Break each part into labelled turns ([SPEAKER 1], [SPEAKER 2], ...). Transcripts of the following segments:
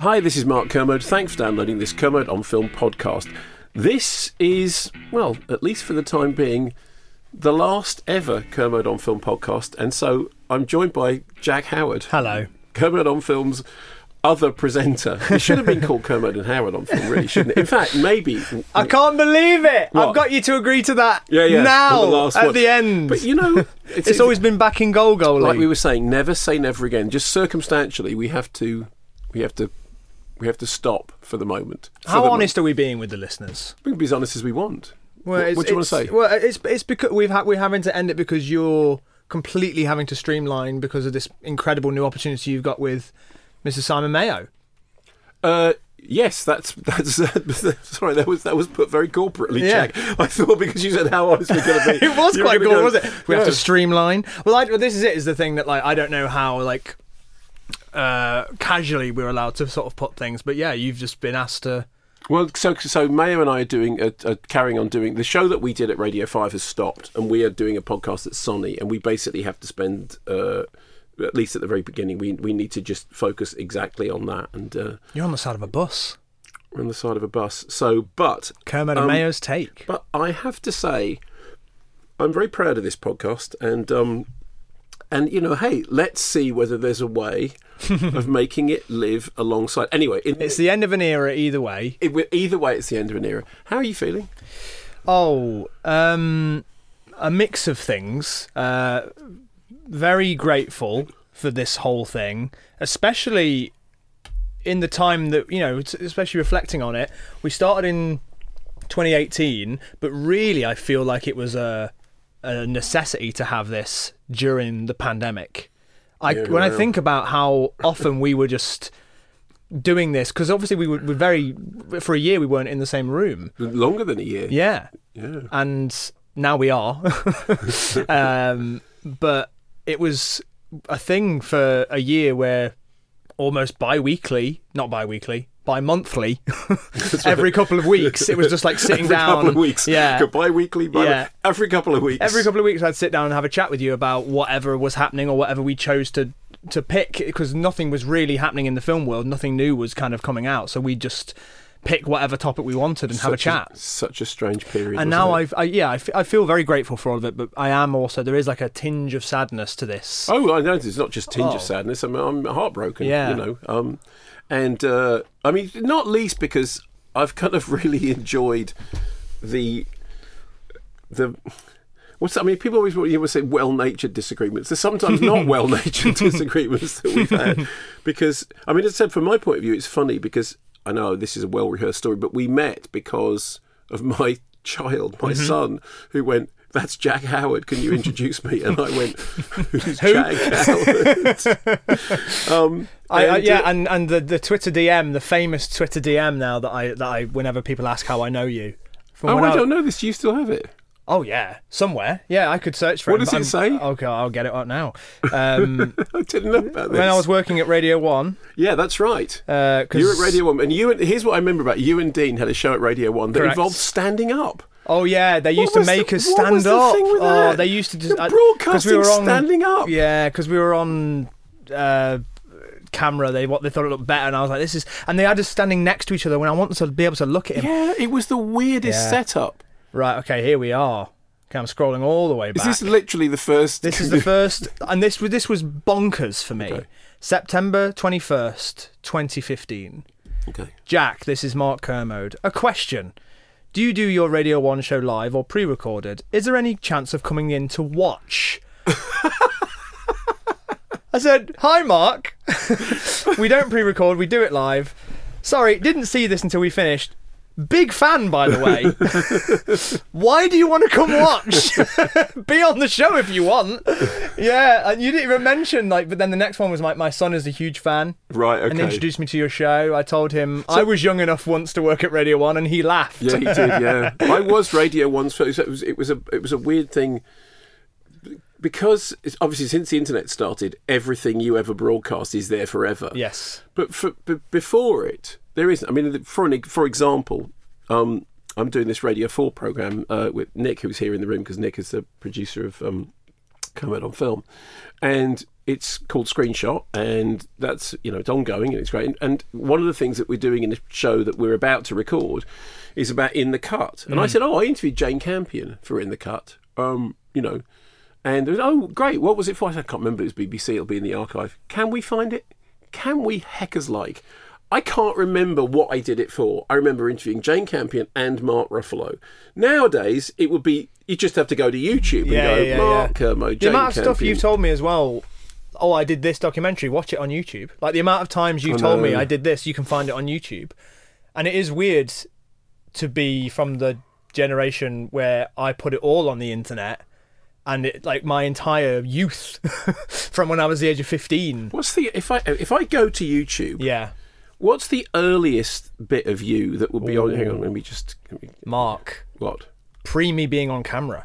[SPEAKER 1] Hi, this is Mark Kermode. Thanks for downloading this Kermode on Film podcast. This is, well, at least for the time being, the last ever Kermode on Film podcast, and so I'm joined by Jack Howard.
[SPEAKER 2] Hello.
[SPEAKER 1] Kermode on Film's other presenter. It should have been called Kermode and Howard on Film, really, shouldn't it? In fact, maybe.
[SPEAKER 2] I can't believe it.
[SPEAKER 1] What?
[SPEAKER 2] I've got you to agree to that
[SPEAKER 1] Yeah, yeah.
[SPEAKER 2] now
[SPEAKER 1] the
[SPEAKER 2] at
[SPEAKER 1] one.
[SPEAKER 2] the end.
[SPEAKER 1] But you know,
[SPEAKER 2] it's, always been back in goal goal.
[SPEAKER 1] like we were saying, never say never again. Just circumstantially, we have to, we have to, we have to stop for the moment. For
[SPEAKER 2] How
[SPEAKER 1] the
[SPEAKER 2] honest are we being with the listeners?
[SPEAKER 1] We can be as honest as we want.
[SPEAKER 2] Well,
[SPEAKER 1] what, what do you want to say?
[SPEAKER 2] Well, it's it's because we've ha- we're having to end it because you're completely having to streamline because of this incredible new opportunity you've got with Mr. Simon Mayo.
[SPEAKER 1] Uh, yes, that's that's. sorry, that was that was put very corporately.
[SPEAKER 2] Yeah.
[SPEAKER 1] Jack. I thought because you said how honest we're going to be.
[SPEAKER 2] it was quite
[SPEAKER 1] gonna
[SPEAKER 2] cool, was it? We have to streamline. Well, I, well, this is it. Is the thing that like I don't know how like uh, casually we're allowed to sort of put things, but yeah, you've just been asked to.
[SPEAKER 1] Well, so so Mayo and I are doing a, a carrying on doing the show that we did at Radio Five has stopped, and we are doing a podcast at Sony, and we basically have to spend. Uh, at least at the very beginning, we we need to just focus exactly on that, and uh,
[SPEAKER 2] You're on the side of a bus.
[SPEAKER 1] we're on the side of a bus. So, but
[SPEAKER 2] Kermode
[SPEAKER 1] Um,
[SPEAKER 2] and Mayo's take.
[SPEAKER 1] But I have to say, I'm very proud of this podcast, and um, and you know, hey, let's see whether there's a way of making it live alongside. Anyway, it,
[SPEAKER 2] It's the end of an era either way.
[SPEAKER 1] it, either way, it's the end of an era. How are you feeling?
[SPEAKER 2] Oh, um, a mix of things. Uh, very grateful for this whole thing, especially in the time that you know, especially reflecting on it. We started in 2018, but really, I feel like it was a a necessity to have this during the pandemic. I
[SPEAKER 1] Yeah,
[SPEAKER 2] when I think about how often we were just doing this because obviously we were, were very for a year we weren't in the same room.
[SPEAKER 1] Longer than a year.
[SPEAKER 2] Yeah,
[SPEAKER 1] Yeah.
[SPEAKER 2] and now we are. um, but it was a thing for a year where almost bi-weekly, not bi-weekly, bi-monthly, every couple of weeks, it was just like sitting
[SPEAKER 1] every
[SPEAKER 2] down.
[SPEAKER 1] couple of weeks.
[SPEAKER 2] Yeah.
[SPEAKER 1] Bi-weekly, bi-
[SPEAKER 2] Yeah.
[SPEAKER 1] every couple of weeks.
[SPEAKER 2] Every couple of weeks, I'd sit down and have a chat with you about whatever was happening or whatever we chose to to pick because nothing was really happening in the film world. Nothing new was kind of coming out, so we just pick whatever topic we wanted and have a
[SPEAKER 1] Such
[SPEAKER 2] chat.
[SPEAKER 1] such a strange period.
[SPEAKER 2] and now? I've, I, yeah, I, f- I feel very grateful for all of it, but I am also there is like a tinge of sadness to this.
[SPEAKER 1] Oh, I know. It's not just tinge
[SPEAKER 2] Oh.
[SPEAKER 1] of sadness. I'm, I'm heartbroken.
[SPEAKER 2] Yeah.
[SPEAKER 1] You know. Um, and uh, I mean, not least because I've kind of really enjoyed the the. What's that? I mean, people always you always say well-natured disagreements. There's sometimes not well-natured disagreements that we've had, because I mean, as I said, from my point of view, it's funny because I know this is a well-rehearsed story, but we met because of my child, my
[SPEAKER 2] Mm-hmm.
[SPEAKER 1] son, who went. That's Jack Howard. Can you introduce me? And I went, "Who's Jack Howard?" um,
[SPEAKER 2] I, I, yeah,
[SPEAKER 1] uh,
[SPEAKER 2] and, and the, the Twitter DM, the famous Twitter DM now that I that I whenever people ask how I know you. From
[SPEAKER 1] oh, I don't know this. Do you still have it?
[SPEAKER 2] Oh yeah, somewhere. Yeah, I could search for
[SPEAKER 1] What
[SPEAKER 2] it.
[SPEAKER 1] What
[SPEAKER 2] does
[SPEAKER 1] it
[SPEAKER 2] I'm-
[SPEAKER 1] say?
[SPEAKER 2] Okay, I'll get it out now. Um,
[SPEAKER 1] I didn't know about this.
[SPEAKER 2] when I was working at Radio One,
[SPEAKER 1] yeah, that's right.
[SPEAKER 2] uh,
[SPEAKER 1] You were at Radio One, and you and here's what I remember about you and Dean had a show at Radio One that
[SPEAKER 2] Correct.
[SPEAKER 1] involved standing up.
[SPEAKER 2] Oh yeah, they used to
[SPEAKER 1] was the-
[SPEAKER 2] make us stand
[SPEAKER 1] the
[SPEAKER 2] up. oh, they used to just
[SPEAKER 1] You're
[SPEAKER 2] I- 'cause we
[SPEAKER 1] broadcasting
[SPEAKER 2] were on,
[SPEAKER 1] standing up.
[SPEAKER 2] Yeah, because we were on uh, camera. They what they thought it looked better, and I was like, "This is." And they had us standing next to each other when I wanted to be able to look at him.
[SPEAKER 1] Yeah, it was the weirdest
[SPEAKER 2] Yeah.
[SPEAKER 1] setup.
[SPEAKER 2] Right. Okay. Here we are. Okay, I'm scrolling all the way back.
[SPEAKER 1] Is this literally the first?
[SPEAKER 2] This is the first, and this was this was bonkers for me.
[SPEAKER 1] Okay.
[SPEAKER 2] September twenty first, twenty fifteen.
[SPEAKER 1] okay.
[SPEAKER 2] Jack, this is Mark Kermode. A question: Do you do your Radio One show live or pre-recorded? Is there any chance of coming in to watch? I said, "Hi, Mark. we don't pre-record. We do it live. Sorry, didn't see this until we finished." Big fan, by the way. Why do you want to come watch? Be on the show if you want. Yeah, and you didn't even mention like. But then the next one was like, my son is a huge fan
[SPEAKER 1] Right. Okay.
[SPEAKER 2] And introduced me to your show. I told him I was young enough once to work at Radio One, and he laughed.
[SPEAKER 1] Yeah, he did. Yeah, I was Radio One's first. It was it was a it was a weird thing because obviously since the internet started, everything you ever broadcast is there forever.
[SPEAKER 2] yes.
[SPEAKER 1] But for, b- before it, there isn't. I mean, for an, for example, um, I'm doing this Radio Four program uh, with Nick, who's here in the room because Nick is the producer of um, Kermode on Film, and it's called Screenshot, and that's you know it's ongoing and it's great. And, and one of the things that we're doing in the show that we're about to record is about In the Cut, and I said, oh, I interviewed Jane Campion for In the Cut, um, you know. And was, oh, great! What was it for? I said, I can't remember. It was BBC. It'll be in the archive. Can we find it? Can we heckers like? I can't remember what I did it for. I remember interviewing Jane Campion and Mark Ruffalo. Nowadays, it would be you just have to go to YouTube and
[SPEAKER 2] Yeah,
[SPEAKER 1] go
[SPEAKER 2] yeah, yeah,
[SPEAKER 1] Mark uh,
[SPEAKER 2] yeah.
[SPEAKER 1] Kermode,
[SPEAKER 2] The amount of stuff you've told me as well. Oh, I did this documentary. Watch it on YouTube. Like the amount of times you
[SPEAKER 1] I
[SPEAKER 2] told me. I did this, you can find it on YouTube. And it is weird to be from the generation where I put it all on the internet, and it like my entire youth from when I was the age of fifteen.
[SPEAKER 1] What's the if I if I go to YouTube?
[SPEAKER 2] Yeah,
[SPEAKER 1] What's the earliest bit of you that would be on? Hang on, let me just let me-
[SPEAKER 2] Mark.
[SPEAKER 1] what?
[SPEAKER 2] pre me being on camera.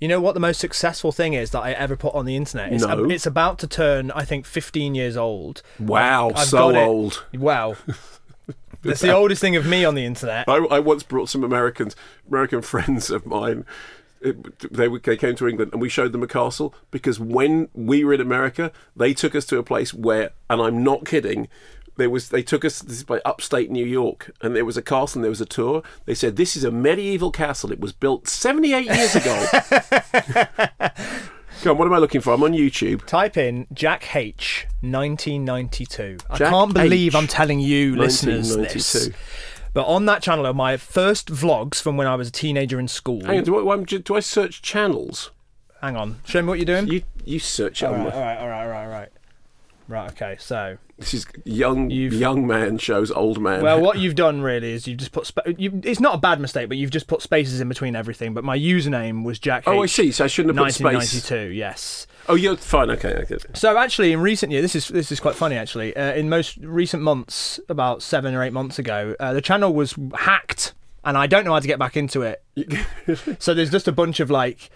[SPEAKER 2] You know what the most successful thing is that I ever put on the internet? It's,
[SPEAKER 1] No.
[SPEAKER 2] it's about to turn, I think, 15 years old.
[SPEAKER 1] Wow,
[SPEAKER 2] I've
[SPEAKER 1] so old.
[SPEAKER 2] Wow. That's the oldest thing of me on the internet.
[SPEAKER 1] I, I once brought some Americans, American friends of mine. It, they, they came to England and we showed them a castle because when we were in America, they took us to a place where, and I'm not kidding, there was they took us this is by upstate New York and there was a castle and there was a tour. They said this is a medieval castle. It was built 78 years ago. Come on, what am I looking for? I'm on YouTube.
[SPEAKER 2] Type in Jack H 1992. I
[SPEAKER 1] Jack
[SPEAKER 2] can't believe I'm telling you, listeners, this.
[SPEAKER 1] 1992.
[SPEAKER 2] But on that channel are my first vlogs from when I was a teenager in school.
[SPEAKER 1] Hang on, do I, do I search channels?
[SPEAKER 2] Hang on. Show me what you're doing.
[SPEAKER 1] You you search it
[SPEAKER 2] all right, all right, all right, all right, right. Okay, so
[SPEAKER 1] This is young
[SPEAKER 2] You've-
[SPEAKER 1] young man shows old man.
[SPEAKER 2] Well, what you've done really is you've just put. Spa- you, it's not a bad mistake, but you've just put spaces in between everything. But my username was Jack.
[SPEAKER 1] Oh, I
[SPEAKER 2] H,
[SPEAKER 1] see. So I shouldn't have put space.
[SPEAKER 2] 1992. Yes.
[SPEAKER 1] Oh, you're fine. Okay, I get it.
[SPEAKER 2] So actually, in recent years, this is this is quite funny. Actually, uh, in most recent months, about seven or eight months ago, uh, the channel was hacked, and I don't know how to get back into it. so there's just a bunch of like.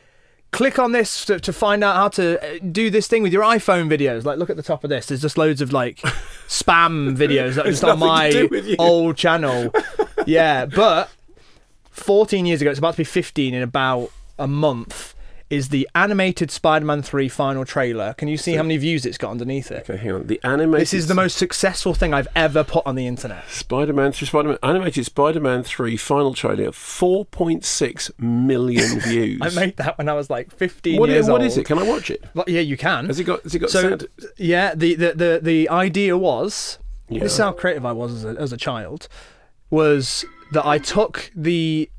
[SPEAKER 2] Click on this to, to find out how to uh, do this thing with your iPhone videos. Like, look at the top of this. There's just loads of like spam videos that are just on
[SPEAKER 1] nothing to do
[SPEAKER 2] my old channel. yeah, but 14 years ago, it's about to be 15 in about a month, is the animated Spider Man 3 final trailer. Can you see how many views it's got underneath it?
[SPEAKER 1] Okay, hang on. The animated.
[SPEAKER 2] This is the most successful thing I've ever put on the internet.
[SPEAKER 1] Spider-Man 3 Spider-Man animated Spider-Man three final trailer, four point six million views.
[SPEAKER 2] I made that when I was like 15
[SPEAKER 1] What,
[SPEAKER 2] years
[SPEAKER 1] what
[SPEAKER 2] old.
[SPEAKER 1] is it? Can I watch it?
[SPEAKER 2] Well, yeah, you can.
[SPEAKER 1] Has it got? Has it got
[SPEAKER 2] so
[SPEAKER 1] sound?
[SPEAKER 2] yeah, the, the the the idea was
[SPEAKER 1] Yeah.
[SPEAKER 2] this is how creative I was as a, as a child was that I took the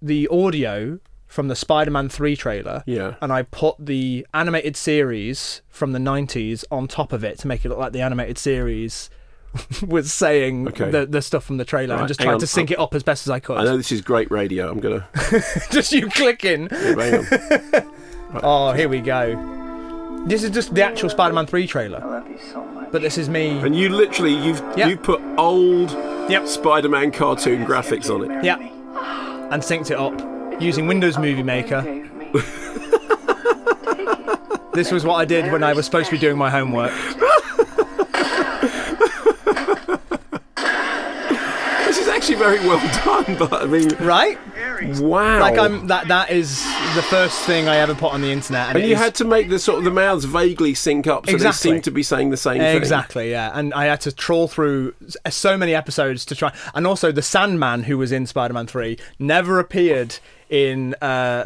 [SPEAKER 2] the audio from the Spider-Man 3 trailer
[SPEAKER 1] Yeah.
[SPEAKER 2] and I put the animated series from the 90s on top of it to make it look like the animated series was saying
[SPEAKER 1] Okay.
[SPEAKER 2] the, the stuff from the trailer
[SPEAKER 1] Right,
[SPEAKER 2] and just
[SPEAKER 1] hang
[SPEAKER 2] tried
[SPEAKER 1] on.
[SPEAKER 2] to sync it up as best as I could.
[SPEAKER 1] I know this is great radio. I'm gonna.
[SPEAKER 2] just you clicking.
[SPEAKER 1] hang on.
[SPEAKER 2] Oh, here we go. This is just the actual Spider-Man 3 trailer. But this is me.
[SPEAKER 1] And you literally you've
[SPEAKER 2] Yeah.
[SPEAKER 1] you put old
[SPEAKER 2] Yep.
[SPEAKER 1] Spider-Man cartoon graphics on it.
[SPEAKER 2] Yeah. And synced it up using Windows Movie Maker. this was what I did when I was supposed to be doing my homework.
[SPEAKER 1] This is actually very well done, but I mean,
[SPEAKER 2] Right?
[SPEAKER 1] wow.
[SPEAKER 2] Like I'm that that is the first thing I ever put on the internet and,
[SPEAKER 1] And you
[SPEAKER 2] is-
[SPEAKER 1] had to make the sort of the mouths vaguely sync up, so
[SPEAKER 2] Exactly.
[SPEAKER 1] they seem to be saying the same thing.
[SPEAKER 2] Exactly, yeah. And I had to trawl through so many episodes to try. And also, the Sandman, who was in Spider Man 3, never appeared in uh,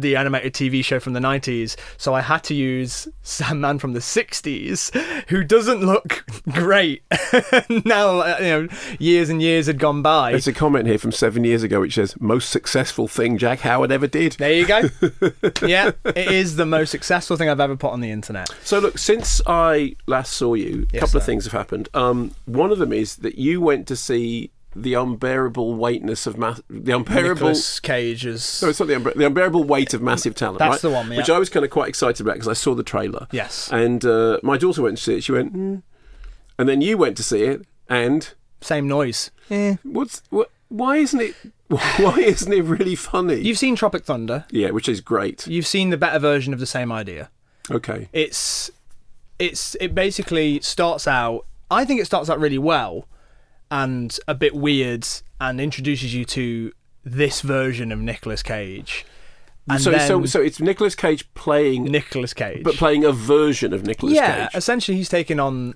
[SPEAKER 2] the animated TV show from the 90s, so I had to use Sandman from the 60s, who doesn't look great. now, uh, you know, years and years had gone by.
[SPEAKER 1] There's a comment here from seven years ago which says, most successful thing Jack Howard ever did.
[SPEAKER 2] There you go. yeah, it is the most successful thing I've ever put on the internet.
[SPEAKER 1] So look, since I last saw you, a
[SPEAKER 2] Yes,
[SPEAKER 1] couple of things have happened. Um, one of them is that you went to see the unbearable weightness of ma- the unbearable.
[SPEAKER 2] Nicolas Cage is.
[SPEAKER 1] No, it's not the, unbe- the unbearable weight of massive talent.
[SPEAKER 2] That's
[SPEAKER 1] right?
[SPEAKER 2] the one, yeah.
[SPEAKER 1] Which I was kind of quite excited about because I saw the trailer.
[SPEAKER 2] Yes.
[SPEAKER 1] And uh, my daughter went to see it. She went, mm. and then you went to see it, and
[SPEAKER 2] Same noise. Eh.
[SPEAKER 1] what's what? Why isn't it? Why isn't it really funny?
[SPEAKER 2] You've seen Tropic Thunder.
[SPEAKER 1] yeah, which is great.
[SPEAKER 2] You've seen the better version of the same idea.
[SPEAKER 1] Okay.
[SPEAKER 2] It's it's it basically starts out. I think it starts out really well, and a bit weird, and introduces you to this version of Nicolas Cage. And
[SPEAKER 1] so, so, so it's Nicolas Cage playing,
[SPEAKER 2] Nicolas Cage,
[SPEAKER 1] but playing a version of Nicolas
[SPEAKER 2] yeah,
[SPEAKER 1] Cage.
[SPEAKER 2] essentially he's taken on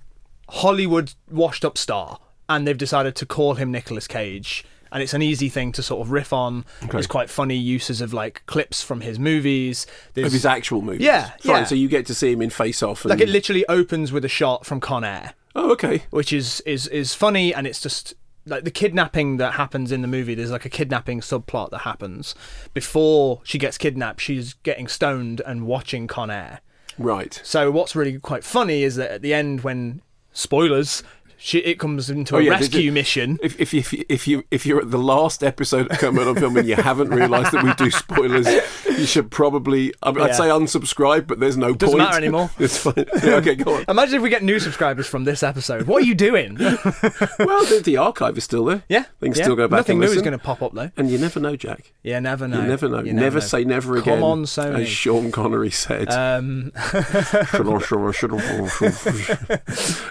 [SPEAKER 2] Hollywood washed up star, and they've decided to call him Nicolas Cage. And it's an easy thing to sort of riff on. There's quite funny uses of like clips from his movies. There's,
[SPEAKER 1] of his actual movies.
[SPEAKER 2] Yeah,
[SPEAKER 1] Fine.
[SPEAKER 2] yeah.
[SPEAKER 1] So you get to see him in Face Off. And...
[SPEAKER 2] like it literally opens with a shot from Con Air,
[SPEAKER 1] oh, okay.
[SPEAKER 2] which is is is funny, and it's just like the kidnapping that happens in the movie. There's like a kidnapping subplot that happens before she gets kidnapped. She's getting stoned and watching Con Air.
[SPEAKER 1] Right.
[SPEAKER 2] So what's really quite funny is that at the end, when spoilers, she, it comes into a
[SPEAKER 1] Oh, yeah, the-
[SPEAKER 2] rescue mission.
[SPEAKER 1] If if if you, if you if you're at the last episode of Kermode on Film and you haven't realised that we do spoilers, you should probably I mean, I'd
[SPEAKER 2] Yeah.
[SPEAKER 1] say unsubscribe, but there's no
[SPEAKER 2] Doesn't
[SPEAKER 1] point.
[SPEAKER 2] matter anymore.
[SPEAKER 1] it's fine. Yeah, okay, go on.
[SPEAKER 2] Imagine if we get new subscribers from this episode. What are you doing?
[SPEAKER 1] well, the, the archive is still there.
[SPEAKER 2] yeah,
[SPEAKER 1] things
[SPEAKER 2] yeah.
[SPEAKER 1] still go back.
[SPEAKER 2] Nothing new is going to pop up though.
[SPEAKER 1] And you never know, Jack.
[SPEAKER 2] Yeah, never know.
[SPEAKER 1] You never know.
[SPEAKER 2] You
[SPEAKER 1] never, say never again.
[SPEAKER 2] Come on, Sony.
[SPEAKER 1] As Sean Connery said.
[SPEAKER 2] Um,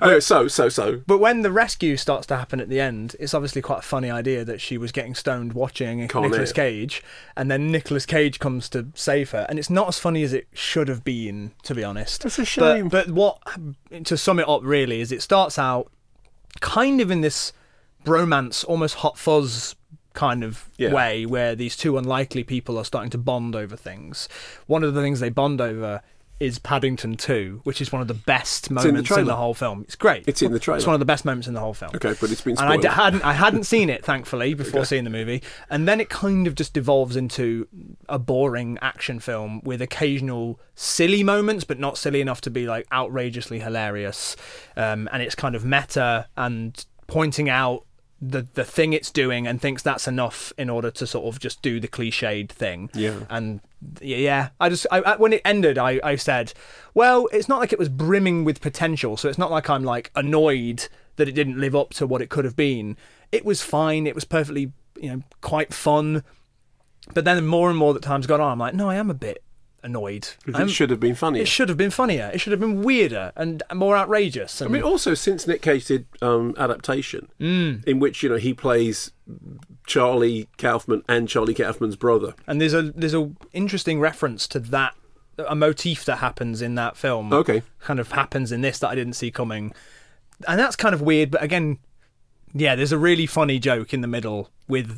[SPEAKER 1] anyway, so so so.
[SPEAKER 2] But when the rescue starts to happen at the end, it's obviously quite a funny idea that she was getting stoned watching
[SPEAKER 1] Con
[SPEAKER 2] Nicolas. Cage, and then Nicolas Cage comes to save her, and it's not as funny as it should have been, to be honest.
[SPEAKER 1] That's a shame.
[SPEAKER 2] But, but what, to sum it up, really, is it starts out kind of in this bromance, almost hot fuzz kind of
[SPEAKER 1] Yeah.
[SPEAKER 2] way, where these two unlikely people are starting to bond over things. One of the things they bond over is Paddington 2, which is one of the best
[SPEAKER 1] in the
[SPEAKER 2] moments in the, whole film. It's great.
[SPEAKER 1] It's in the trailer.
[SPEAKER 2] It's one of the best moments in the whole film.
[SPEAKER 1] Okay, but it's been
[SPEAKER 2] And I d- hadn't, I hadn't seen it, thankfully, before seeing the movie. And then it kind of just devolves into a boring action film with occasional silly moments, but not silly enough to be like outrageously hilarious. Um, and it's kind of meta and pointing out the the thing it's doing and thinks that's enough in order to sort of just do the cliched thing.
[SPEAKER 1] Yeah.
[SPEAKER 2] And yeah, I just I, I, when it ended, I I said, well, it's not like it was brimming with potential, so it's not like I'm like annoyed that it didn't live up to what it could have been. It was fine. It was perfectly you know quite fun. But then more and more that time's gone on, I'm like, no, I am a bit annoyed. I'm-
[SPEAKER 1] It should have been funnier.
[SPEAKER 2] It should have been funnier. It should have been weirder and more outrageous.
[SPEAKER 1] I mean, also since Nick Cage did um, adaptation,
[SPEAKER 2] Mm.
[SPEAKER 1] in which you know he plays Charlie Kaufman and Charlie Kaufman's brother.
[SPEAKER 2] and there's a there's a interesting reference to that a motif that happens in that film
[SPEAKER 1] Okay.
[SPEAKER 2] kind of happens in this that i didn't see coming and that's kind of weird but again yeah there's a really funny joke in the middle with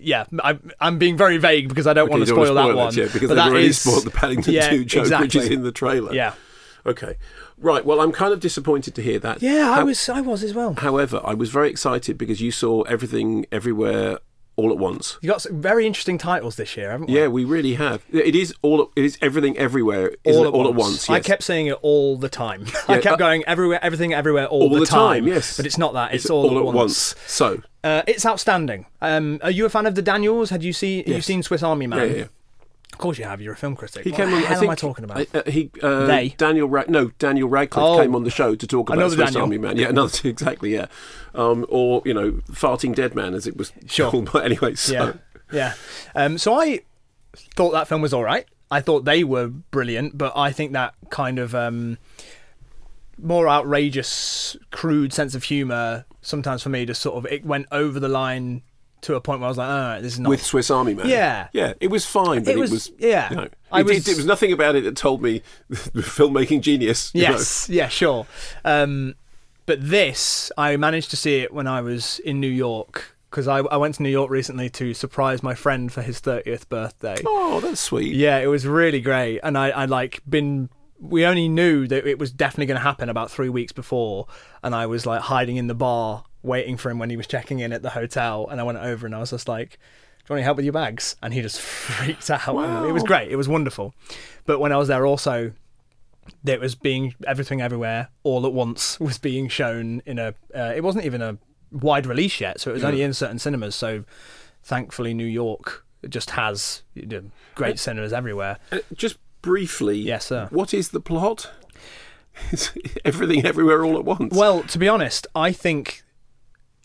[SPEAKER 2] yeah I, i'm being very vague because i don't
[SPEAKER 1] Okay,
[SPEAKER 2] want to spoil,
[SPEAKER 1] wanna
[SPEAKER 2] that one
[SPEAKER 1] yeah, because
[SPEAKER 2] but
[SPEAKER 1] they've already
[SPEAKER 2] is-
[SPEAKER 1] spoiled the Paddington
[SPEAKER 2] yeah,
[SPEAKER 1] 2 joke, which is in the trailer.
[SPEAKER 2] yeah
[SPEAKER 1] Okay. Right. Well, I'm kind of disappointed to hear that.
[SPEAKER 2] yeah i
[SPEAKER 1] How-
[SPEAKER 2] was i was as well
[SPEAKER 1] However, I was very excited because you saw everything everywhere all at once.
[SPEAKER 2] you got some very interesting titles this year haven't we
[SPEAKER 1] Yeah, we really have. It is all. It is everything everywhere.
[SPEAKER 2] All, at,
[SPEAKER 1] all
[SPEAKER 2] once.
[SPEAKER 1] at once.
[SPEAKER 2] I kept saying it all the time. I kept
[SPEAKER 1] uh,
[SPEAKER 2] going everywhere, everything, everywhere, all,
[SPEAKER 1] all
[SPEAKER 2] the,
[SPEAKER 1] the time, yes.
[SPEAKER 2] But it's not that. It's, all, at once.
[SPEAKER 1] So
[SPEAKER 2] Uh, it's outstanding. Um, are you a fan of the Daniels? Had you seen? Have you
[SPEAKER 1] Yes.
[SPEAKER 2] seen Swiss Army Man?
[SPEAKER 1] yeah, yeah.
[SPEAKER 2] Of course you have. You're a film critic.
[SPEAKER 1] He
[SPEAKER 2] what
[SPEAKER 1] came on. I think,
[SPEAKER 2] am I talking about?
[SPEAKER 1] Uh, he uh,
[SPEAKER 2] They?
[SPEAKER 1] Daniel Ra- no Daniel Radcliffe
[SPEAKER 2] Oh.
[SPEAKER 1] came on the show to talk about
[SPEAKER 2] Another
[SPEAKER 1] Swiss
[SPEAKER 2] Daniel.
[SPEAKER 1] Army Man. Yeah, another exactly. Yeah, um, or you know, farting dead man as it was
[SPEAKER 2] Sure.
[SPEAKER 1] called. But anyway, so
[SPEAKER 2] yeah, yeah. Um, so I thought that film was all right. I thought they were brilliant, but I think that kind of um, more outrageous, crude sense of humour sometimes for me just sort of it went over the line to a point where I was like, all right, this is not
[SPEAKER 1] with Swiss Army Man.
[SPEAKER 2] Yeah.
[SPEAKER 1] yeah, it was fine, but
[SPEAKER 2] It
[SPEAKER 1] it
[SPEAKER 2] was-
[SPEAKER 1] was,
[SPEAKER 2] yeah.
[SPEAKER 1] You know,
[SPEAKER 2] I
[SPEAKER 1] it,
[SPEAKER 2] was-
[SPEAKER 1] it, it was nothing about it that told me filmmaking genius. you know.
[SPEAKER 2] Yes, yeah, sure. Um, but this, I managed to see it when I was in New York because I, I went to New York recently to surprise my friend for his 30th birthday.
[SPEAKER 1] Oh, that's sweet.
[SPEAKER 2] Yeah, it was really great, and I I like been. We only knew that it was definitely going to happen about three weeks before, and I was like hiding in the bar waiting for him when he was checking in at the hotel, and I went over and I was just like, "Do you want any help with your bags?" And he just freaked out. and It was great. It was wonderful. But when I was there, also, there was being everything everywhere all at once was being shown in a. Uh, it wasn't even a wide release yet, so it was
[SPEAKER 1] Yeah.
[SPEAKER 2] only in certain cinemas. So, thankfully, New York just has you know, great cinemas everywhere.
[SPEAKER 1] Uh, just briefly,
[SPEAKER 2] Yes, sir.
[SPEAKER 1] What is the plot? Is everything everywhere all at once?
[SPEAKER 2] Well, to be honest, I think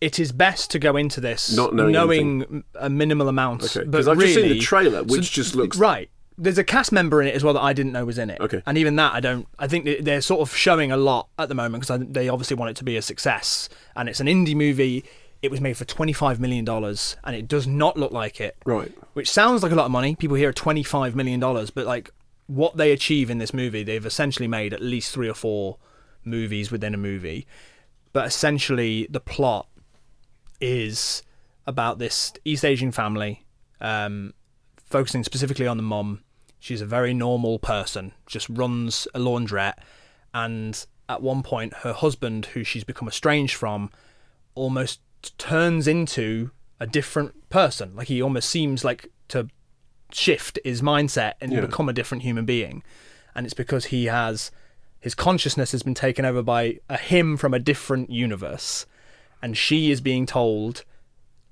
[SPEAKER 2] it is best to go into this
[SPEAKER 1] Not knowing
[SPEAKER 2] a minimal amount.
[SPEAKER 1] Okay, because I've just seen the trailer, which just looks-
[SPEAKER 2] right. There's a cast member in it as well that I didn't know was in it.
[SPEAKER 1] Okay.
[SPEAKER 2] and even that I don't. I think they- they're sort of showing a lot at the moment because they obviously want it to be a success, and it's an indie movie. It was made for twenty five million dollars, and it does not look like it.
[SPEAKER 1] Right.
[SPEAKER 2] Which sounds like a lot of money. People hear twenty five million dollars, but like what they achieve in this movie, they've essentially made at least three or four movies within a movie. But essentially, the plot is about this East Asian family, um, focusing specifically on the mom. She's a very normal person, just runs a laundrette, and at one point, her husband, who she's become estranged from, almost turns into a different person. Like he almost seems like to shift his mindset and
[SPEAKER 1] Yeah.
[SPEAKER 2] become a different human being. And it's because he has his consciousness has been taken over by a him from a different universe. And she is being told,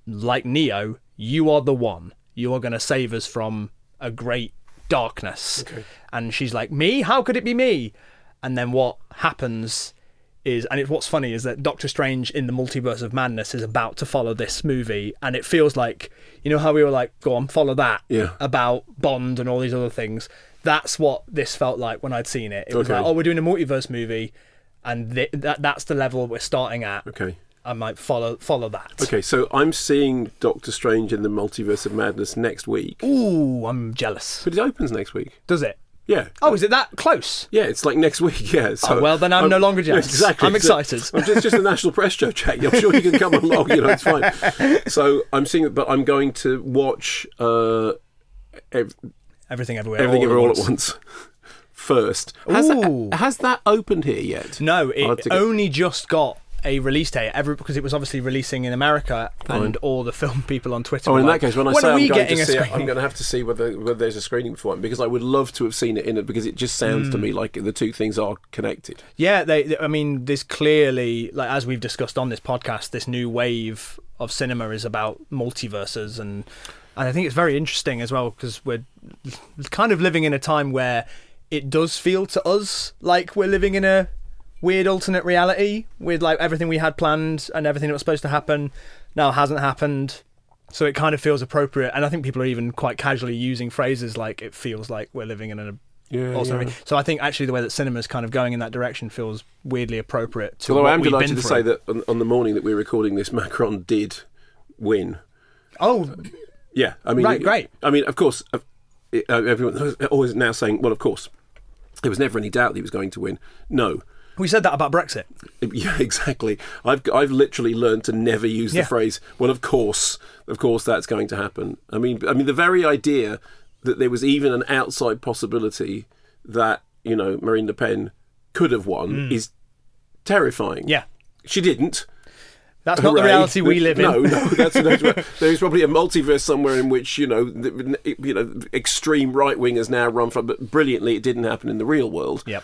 [SPEAKER 2] like Neo, you are the one. You are going to save us from a great darkness. And she's like, Me? How could it be me? And then what happens is, and it's what's funny is that Doctor Strange in the Multiverse of Madness is about to follow this movie, and it feels like, you know, how we were like, go on, follow that
[SPEAKER 1] Yeah.
[SPEAKER 2] about Bond and all these other things. That's what this felt like when I'd seen it. It was
[SPEAKER 1] Okay.
[SPEAKER 2] like, oh, we're doing a multiverse movie, and th- that that's the level we're starting at.
[SPEAKER 1] Okay.
[SPEAKER 2] I might follow follow that.
[SPEAKER 1] Okay, so I'm seeing Doctor Strange in the Multiverse of Madness next week.
[SPEAKER 2] Ooh, I'm jealous.
[SPEAKER 1] But it opens next week.
[SPEAKER 2] Does it?
[SPEAKER 1] Yeah.
[SPEAKER 2] Oh, is it that close?
[SPEAKER 1] Yeah, it's like next week. Yeah. So
[SPEAKER 2] Oh, well, then I'm no longer
[SPEAKER 1] yeah,
[SPEAKER 2] jealous.
[SPEAKER 1] exactly.
[SPEAKER 2] I'm
[SPEAKER 1] So-
[SPEAKER 2] excited.
[SPEAKER 1] I'm just, just a national press show chat. I'm sure you can come along. You know, it's fine. So I'm seeing it, but I'm going to watch uh, ev-
[SPEAKER 2] Everything everywhere.
[SPEAKER 1] everything
[SPEAKER 2] all
[SPEAKER 1] ever all
[SPEAKER 2] once.
[SPEAKER 1] at once first. Has that, has that opened here yet?
[SPEAKER 2] No, it only just got a release date every because it was obviously releasing in America, and all the film people on Twitter.
[SPEAKER 1] Oh,
[SPEAKER 2] were
[SPEAKER 1] in
[SPEAKER 2] like,
[SPEAKER 1] that case, when I
[SPEAKER 2] when
[SPEAKER 1] say
[SPEAKER 2] are
[SPEAKER 1] I'm
[SPEAKER 2] we
[SPEAKER 1] going
[SPEAKER 2] getting
[SPEAKER 1] to
[SPEAKER 2] a
[SPEAKER 1] see it, I'm going to have to see whether whether there's a screening for it because I would love to have seen it in it because it just sounds
[SPEAKER 2] Hmm.
[SPEAKER 1] to me like the two things are connected.
[SPEAKER 2] Yeah, they, they- I mean, there's clearly, like as we've discussed on this podcast, this new wave of cinema is about multiverses, and and I think it's very interesting as well because we're kind of living in a time where it does feel to us like we're living in a weird alternate reality with like everything we had planned and everything that was supposed to happen now hasn't happened. So it kind of feels appropriate, and I think people are even quite casually using phrases like "it feels like we're living in a
[SPEAKER 1] Yeah,
[SPEAKER 2] also,
[SPEAKER 1] yeah.
[SPEAKER 2] so I think actually the way that cinema's kind of going in that direction feels weirdly appropriate to
[SPEAKER 1] Although
[SPEAKER 2] what
[SPEAKER 1] I am
[SPEAKER 2] we've
[SPEAKER 1] delighted to say that on, on the morning that we're recording this, Macron did win.
[SPEAKER 2] Oh,
[SPEAKER 1] Yeah, I mean,
[SPEAKER 2] Right, great.
[SPEAKER 1] I mean, of course, uh, it- uh, everyone is always now saying, "Well, of course." There was never any doubt that he was going to win. No,
[SPEAKER 2] we said that about Brexit.
[SPEAKER 1] Yeah, exactly. I've I've literally learned to never use the
[SPEAKER 2] Yeah.
[SPEAKER 1] phrase. Well, of course, of course, that's going to happen. I mean, I mean, the very idea that there was even an outside possibility that you know Marine Le Pen could have won hmm. is terrifying.
[SPEAKER 2] Yeah,
[SPEAKER 1] she didn't.
[SPEAKER 2] that's not the reality we live in.
[SPEAKER 1] No, no, that's, that's there's probably a multiverse somewhere in which you know, the, you know, extreme right wingers now run from. But brilliantly, it didn't happen in the real world.
[SPEAKER 2] Yep.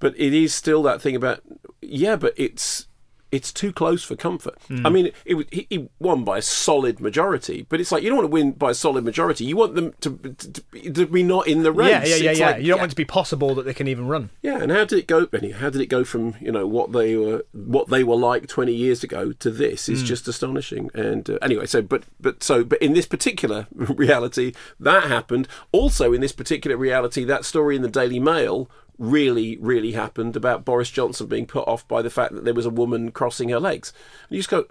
[SPEAKER 1] But it is still that thing about yeah, but it's it's too close for comfort.
[SPEAKER 2] Hmm.
[SPEAKER 1] I mean, it, he, he won by a solid majority, but it's like you don't want to win by a solid majority. You want them to to, to, be not in the race.
[SPEAKER 2] yeah, yeah, yeah, yeah.
[SPEAKER 1] like,
[SPEAKER 2] you don't want it to be possible that they can even run.
[SPEAKER 1] yeah, and how did it go, Benny? How did it go from you know what they were what they were like twenty years ago to this?
[SPEAKER 2] Hmm.
[SPEAKER 1] Is just astonishing. And uh, anyway, so but but so but in this particular reality, that happened. Also, in this particular reality, that story in the Daily Mail really really happened about Boris Johnson being put off by the fact that there was a woman crossing her legs. And you just go.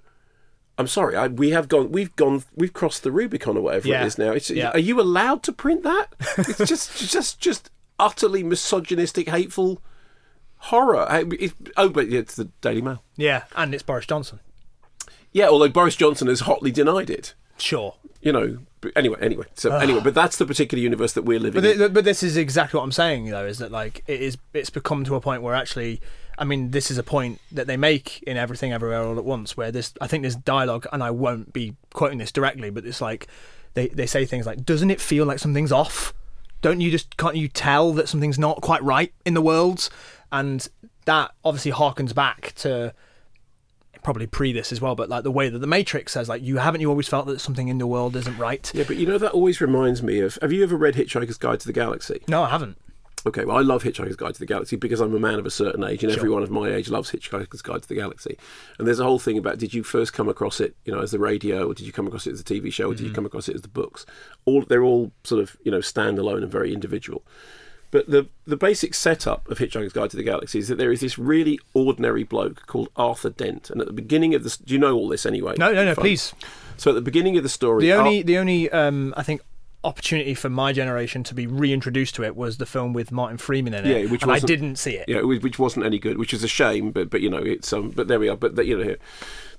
[SPEAKER 1] I'm sorry. I, we have gone. We've gone. We've crossed the Rubicon or whatever
[SPEAKER 2] Yeah.
[SPEAKER 1] it is now. It's,
[SPEAKER 2] Yeah.
[SPEAKER 1] Are you allowed to print that? It's just, just, just utterly misogynistic, hateful horror. I- it- oh, but it's the Daily Mail.
[SPEAKER 2] Yeah, and it's Boris Johnson.
[SPEAKER 1] Yeah, although Boris Johnson has hotly denied it.
[SPEAKER 2] Sure.
[SPEAKER 1] You know. But anyway, anyway. So anyway, but that's the particular universe that we're living
[SPEAKER 2] But,
[SPEAKER 1] in.
[SPEAKER 2] th- but this is exactly what I'm saying, though, is that like it is it's become to a point where actually, I mean, this is a point that they make in Everything Everywhere All at Once, where this I think this dialogue, and I won't be quoting this directly, but it's like they they say things like, "Doesn't it feel like something's off? Don't you just can't you tell that something's not quite right in the world?" And that obviously harkens back to probably pre this as well, but like the way that the Matrix says, like, you haven't you always felt that something in the world isn't right?
[SPEAKER 1] yeah, but you know that always reminds me of. Have you ever read Hitchhiker's Guide to the Galaxy?
[SPEAKER 2] No, I haven't.
[SPEAKER 1] Okay, well, I love Hitchhiker's Guide to the Galaxy because I'm a man of a certain age, and
[SPEAKER 2] Sure.
[SPEAKER 1] everyone of my age loves Hitchhiker's Guide to the Galaxy. And there's a whole thing about did you first come across it, you know, as the radio, or did you come across it as a TV show, or did you mm-hmm. come across it as the books? All they're all sort of you know standalone and very individual. But the the basic setup of Hitchhiker's Guide to the Galaxy is that there is this really ordinary bloke called Arthur Dent, and at the beginning of this, do you know all this anyway?
[SPEAKER 2] No, no, no, please.
[SPEAKER 1] So at the beginning of the story,
[SPEAKER 2] The only,
[SPEAKER 1] Ar-
[SPEAKER 2] the only, um, I think, opportunity for my generation to be reintroduced to it was the film with Martin Freeman in it.
[SPEAKER 1] Yeah, which
[SPEAKER 2] and I didn't see it.
[SPEAKER 1] Yeah, which wasn't any good, which is a shame. But but you know it's um. But there we are. But the, you know, here,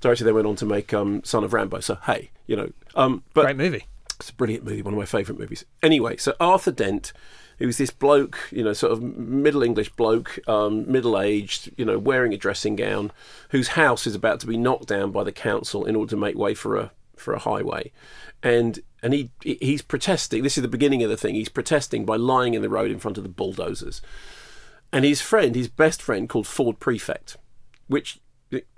[SPEAKER 1] director then went on to make um Son of Rambow. So hey, you know um. But
[SPEAKER 2] Great movie.
[SPEAKER 1] It's a brilliant movie, one of my favourite movies. Anyway, so Arthur Dent, who's this bloke, you know, sort of middle English bloke, um, middle aged, you know, wearing a dressing gown, whose house is about to be knocked down by the council in order to make way for a for a highway, and and he he's protesting. This is the beginning of the thing. He's protesting by lying in the road in front of the bulldozers, and his friend, his best friend, called Ford Prefect, which.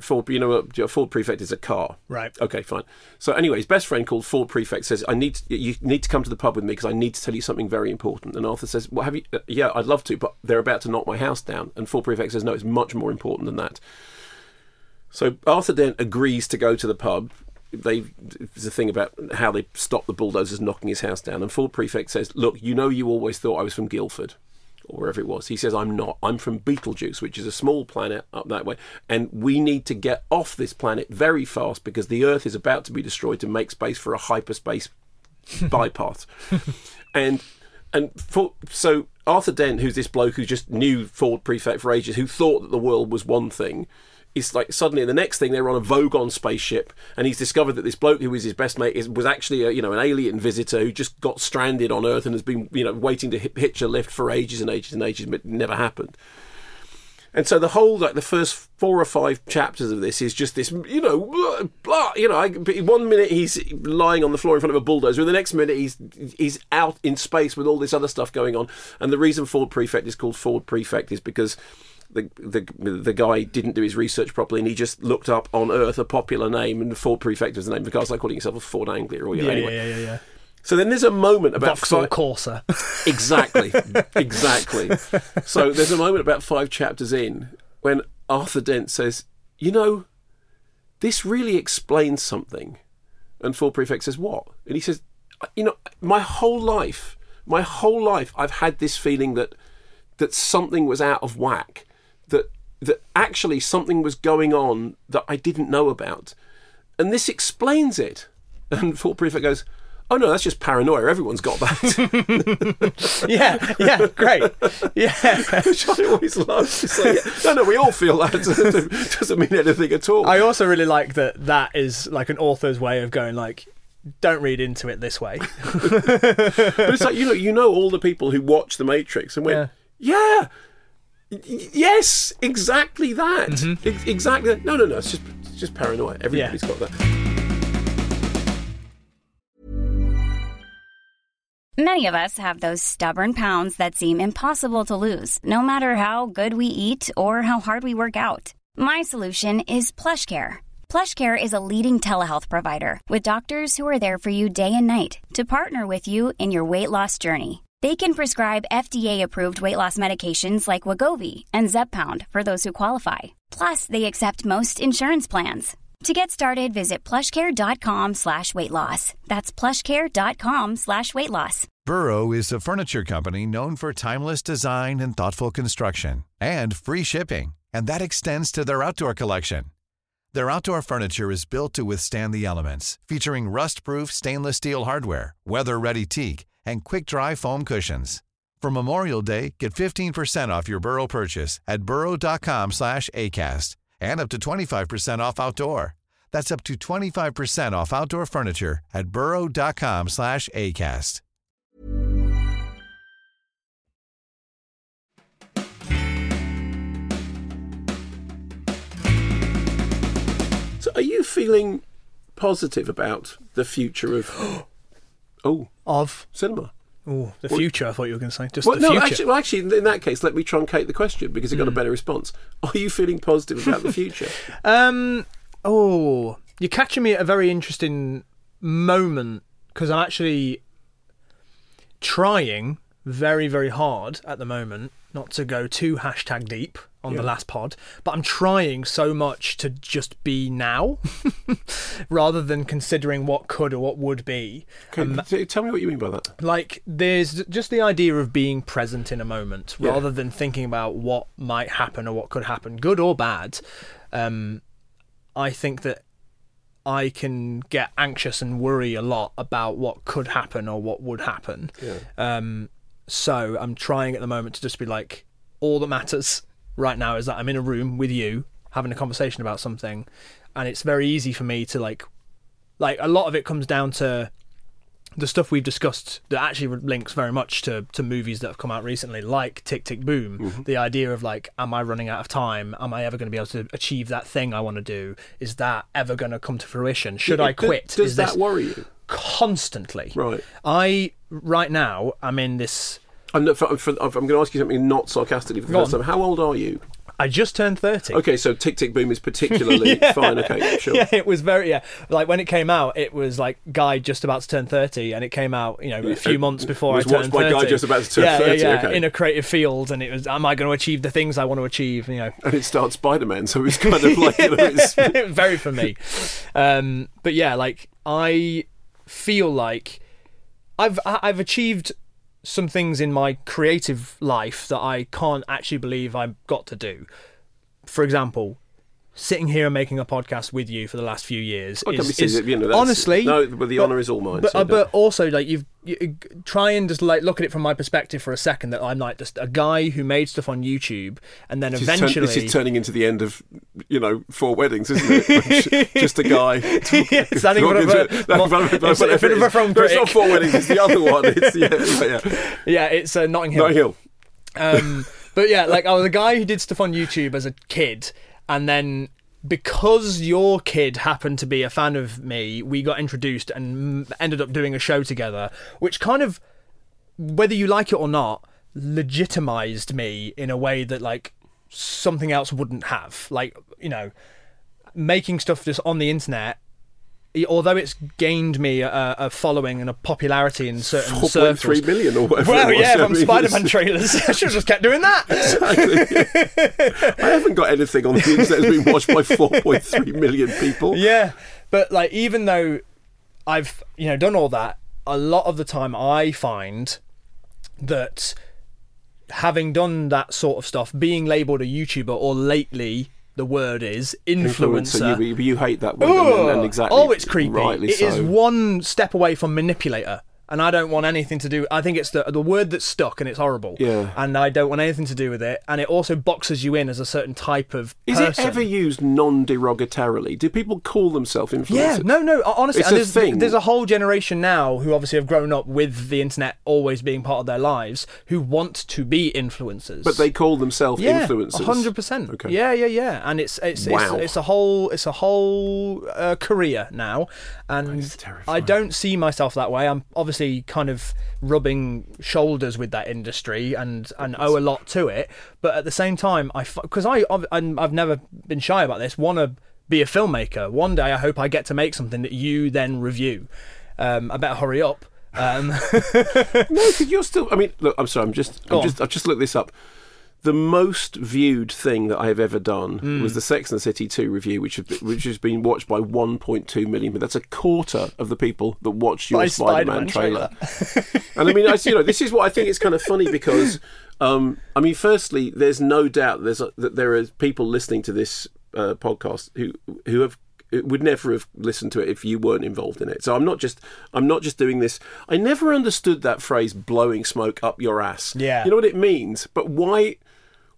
[SPEAKER 1] Ford, you know, what, a Ford Prefect is a car,
[SPEAKER 2] Right.
[SPEAKER 1] Okay, fine. So anyway, his best friend called Ford Prefect says, "I need to, you need to come to the pub with me because I need to tell you something very important." And Arthur says, "Well, have you? Uh, yeah, I'd love to, but they're about to knock my house down." And Ford Prefect says, "No, it's much more important than that." So Arthur Dent agrees to go to the pub. They there's a thing about how they stop the bulldozers knocking his house down. And Ford Prefect says, "Look, you know, you always thought I was from Guildford." Or wherever it was. He says, I'm not. I'm from Betelgeuse, which is a small planet up that way. And we need to get off this planet very fast because the Earth is about to be destroyed to make space for a hyperspace bypass. and and for, so Arthur Dent, who's this bloke who just knew Ford Prefect for ages, who thought that the world was one thing, is like suddenly the next thing they're on a Vogon spaceship, and he's discovered that this bloke who was his best mate is, was actually a, you know an alien visitor who just got stranded on Earth and has been you know waiting to hitch a lift for ages and ages and ages, but it never happened. And so the whole, like the first four or five chapters of this is just this, you know, blah, blah, you know. I, one minute he's lying on the floor in front of a bulldozer, and the next minute he's he's out in space with all this other stuff going on. And the reason Ford Prefect is called Ford Prefect is because the the the guy didn't do his research properly, and he just looked up on Earth a popular name, and the Ford Prefect was the name of the car. It's like calling yourself a Ford Anglia, or
[SPEAKER 2] Yeah,
[SPEAKER 1] anyway.
[SPEAKER 2] yeah, yeah, yeah.
[SPEAKER 1] So then there's a moment about
[SPEAKER 2] Vauxhall
[SPEAKER 1] fi-
[SPEAKER 2] Corsa.
[SPEAKER 1] Exactly, exactly. So there's a moment about five chapters in when Arthur Dent says, "You know, this really explains something," and Ford Prefect says, "What?" And he says, "You know, my whole life, my whole life, I've had this feeling that that something was out of whack, that that actually something was going on that I didn't know about, and this explains it." And Ford Prefect goes. Oh no, that's just paranoia. Everyone's got that.
[SPEAKER 2] yeah, yeah, great. Yeah.
[SPEAKER 1] Which I always love. Like, yeah, no, no, we all feel that. It doesn't mean anything at all.
[SPEAKER 2] I also really like that that is like an author's way of going like don't read into it this way.
[SPEAKER 1] but it's like you know, you know, all the people who watch The Matrix and went, yeah, y- yes, exactly that, mm-hmm. Ex- exactly. That. No, no, no. It's just, it's just paranoia. Everybody's got that.
[SPEAKER 3] Many of us have those stubborn pounds that seem impossible to lose, no matter how good we eat or how hard we work out. My solution is PlushCare. PlushCare is a leading telehealth provider with doctors who are there for you day and night to partner with you in your weight loss journey. They can prescribe FDA-approved weight loss medications like Wegovy and Zepbound for those who qualify. Plus, they accept most insurance plans. To get started, visit plushcare.com slash weight loss. That's plushcare.com slash weight loss.
[SPEAKER 4] Burrow is a furniture company known for timeless design and thoughtful construction and free shipping, and that extends to their outdoor collection. Their outdoor furniture is built to withstand the elements, featuring rust-proof stainless steel hardware, weather-ready teak, and quick-dry foam cushions. For Memorial Day, get 15% off your Burrow purchase at burrow.com slash ACAST and up to 25% off outdoor. That's up to 25% off outdoor furniture at burrow.com slash ACAST.
[SPEAKER 1] So, are you feeling positive about the future of oh
[SPEAKER 2] Of
[SPEAKER 1] cinema?
[SPEAKER 2] oh, the
[SPEAKER 1] Well-
[SPEAKER 2] future. I thought you were going to say just
[SPEAKER 1] Well,
[SPEAKER 2] the
[SPEAKER 1] no,
[SPEAKER 2] future.
[SPEAKER 1] actually, well, actually, in that case, let me truncate the question because it got a
[SPEAKER 2] Hmm.
[SPEAKER 1] better response. Are you feeling positive about the future?
[SPEAKER 2] Um. Oh, you're catching me at a very interesting moment because I'm actually trying very, very hard at the moment not to go too hashtag deep on the last pod, but I'm trying so much to just be now rather than considering what could or what would be.
[SPEAKER 1] Okay,
[SPEAKER 2] Um,
[SPEAKER 1] tell me what you mean by that.
[SPEAKER 2] like there's just the idea of being present in a moment
[SPEAKER 1] Yeah.
[SPEAKER 2] rather than thinking about what might happen or what could happen good or bad um i think that i can get anxious and worry a lot about what could happen or what would happen
[SPEAKER 1] Yeah.
[SPEAKER 2] um so i'm trying at the moment to just be like all that matters right now is that i'm in a room with you having a conversation about something and it's very easy for me to like like a lot of it comes down to the stuff we've discussed that actually links very much to, to movies that have come out recently, like Tick Tick Boom.
[SPEAKER 1] Mm-hmm.
[SPEAKER 2] The idea of like, am I running out of time? Am I ever going to be able to achieve that thing I want to do? Is that ever going to come to fruition? Should
[SPEAKER 1] Yeah,
[SPEAKER 2] I
[SPEAKER 1] does-
[SPEAKER 2] quit?
[SPEAKER 1] Does
[SPEAKER 2] Is
[SPEAKER 1] that
[SPEAKER 2] this
[SPEAKER 1] worry you?
[SPEAKER 2] Constantly?
[SPEAKER 1] Right.
[SPEAKER 2] I right now I'm in this.
[SPEAKER 1] I'm, not, for, for, I'm going to ask you something not sarcastically for the
[SPEAKER 2] Go
[SPEAKER 1] first
[SPEAKER 2] on.
[SPEAKER 1] time. How old are you?
[SPEAKER 2] I just turned thirty.
[SPEAKER 1] Okay, so Tick Tick Boom is particularly fine. Okay, sure.
[SPEAKER 2] Yeah, it was very yeah. Like when it came out, it was like guy just about to turn thirty, and it came out you know a few
[SPEAKER 1] it
[SPEAKER 2] months before I turned
[SPEAKER 1] watched by
[SPEAKER 2] thirty.
[SPEAKER 1] guy just about to turn
[SPEAKER 2] yeah,
[SPEAKER 1] 30,
[SPEAKER 2] Yeah, yeah,
[SPEAKER 1] okay.
[SPEAKER 2] in a creative field, and it was am I going to achieve the things I want to achieve? You know,
[SPEAKER 1] And it starts Spider Man, so it's kind of like, you know, it's,
[SPEAKER 2] very for me. Um, but yeah, like I feel like I've I've achieved some things in my creative life that I can't actually believe I've got to do. For example, sitting here and making a podcast with you for the last few years is, is-
[SPEAKER 1] you know,
[SPEAKER 2] honestly
[SPEAKER 1] no, but the honour is all mine,
[SPEAKER 2] But,
[SPEAKER 1] so
[SPEAKER 2] uh, but also like you've you, try and just like look at it from my perspective for a second that I'm like just a guy who made stuff on YouTube and then
[SPEAKER 1] this, is turn-
[SPEAKER 2] eventually
[SPEAKER 1] this is turning into the end of, you know, four weddings, isn't it? Just a guy.
[SPEAKER 2] Yeah, standing in front of a-
[SPEAKER 1] talking no,
[SPEAKER 2] mo-
[SPEAKER 1] but- but-
[SPEAKER 2] in front
[SPEAKER 1] but-
[SPEAKER 2] of a film
[SPEAKER 1] No, it's not four weddings, it's the other one. It's, yeah, yeah, yeah.
[SPEAKER 2] yeah it's uh, Notting Hill
[SPEAKER 1] Notting Hill.
[SPEAKER 2] um, but yeah, like I was a guy who did stuff on YouTube as a kid, and then because your kid happened to be a fan of me, we got introduced and ended up doing a show together, which kind of, whether you like it or not, legitimized me in a way that like something else wouldn't have. Like you know, making stuff just on the internet. Although it's gained me a, a following and a popularity in certain
[SPEAKER 1] 4.3
[SPEAKER 2] circles,
[SPEAKER 1] million or whatever
[SPEAKER 2] Well,
[SPEAKER 1] it was.
[SPEAKER 2] yeah,
[SPEAKER 1] I
[SPEAKER 2] from
[SPEAKER 1] mean,
[SPEAKER 2] Spider-Man trailers. I should have just kept doing that. Exactly.
[SPEAKER 1] I haven't got anything on the internet that's been watched by 4.3 million people.
[SPEAKER 2] yeah, but like even though I've you know done all that, a lot of the time I find that having done that sort of stuff, being labelled a YouTuber or lately the word is influencer.
[SPEAKER 1] You, you hate that word, and, and exactly.
[SPEAKER 2] Oh, it's creepy.
[SPEAKER 1] Rightly
[SPEAKER 2] It
[SPEAKER 1] so.
[SPEAKER 2] is one step away from manipulator. And I don't want anything to do. I think it's the the word that's stuck, and it's horrible.
[SPEAKER 1] Yeah.
[SPEAKER 2] And I don't want anything to do with it. And it also boxes you in as a certain type of
[SPEAKER 1] Is
[SPEAKER 2] person.
[SPEAKER 1] it ever used non-derogatorily? Do people call themselves influencers?
[SPEAKER 2] Yeah, no, no. Honestly,
[SPEAKER 1] It's
[SPEAKER 2] and
[SPEAKER 1] a
[SPEAKER 2] there's,
[SPEAKER 1] thing.
[SPEAKER 2] there's a whole generation now who obviously have grown up with the internet always being part of their lives, who want to be influencers.
[SPEAKER 1] But they call themselves
[SPEAKER 2] yeah,
[SPEAKER 1] influencers.
[SPEAKER 2] hundred percent.
[SPEAKER 1] Okay.
[SPEAKER 2] Yeah, yeah, yeah. And it's it's
[SPEAKER 1] Wow.
[SPEAKER 2] it's, it's a whole it's a whole uh, career now, and I don't see myself that way. I'm obviously kind of rubbing shoulders with that industry and and owe a lot to it. But at the same time, I because I I've, never been shy about this. Want to be a filmmaker. One day, I hope I get to make something that you then review. Um, I better hurry up. Um,
[SPEAKER 1] no, because you're still. I mean, look. I'm sorry. I'm just. I'm just. I've just looked this up. The most viewed thing that I have ever done
[SPEAKER 2] Mm.
[SPEAKER 1] was the Sex and the City 2 review, which has, which has been watched by 1.2 million. But that's a quarter of the people that watched your Spider-Man,
[SPEAKER 2] Spider-Man
[SPEAKER 1] trailer. and I mean, I, you know, this is what I think is kind of funny because, um, I mean, firstly, there's no doubt there's a, that there are people listening to this uh, podcast who who have would never have listened to it if you weren't involved in it. So I'm not just I'm not just doing this. I never understood that phrase "blowing smoke up your ass."
[SPEAKER 2] Yeah.
[SPEAKER 1] you know what it means, but why?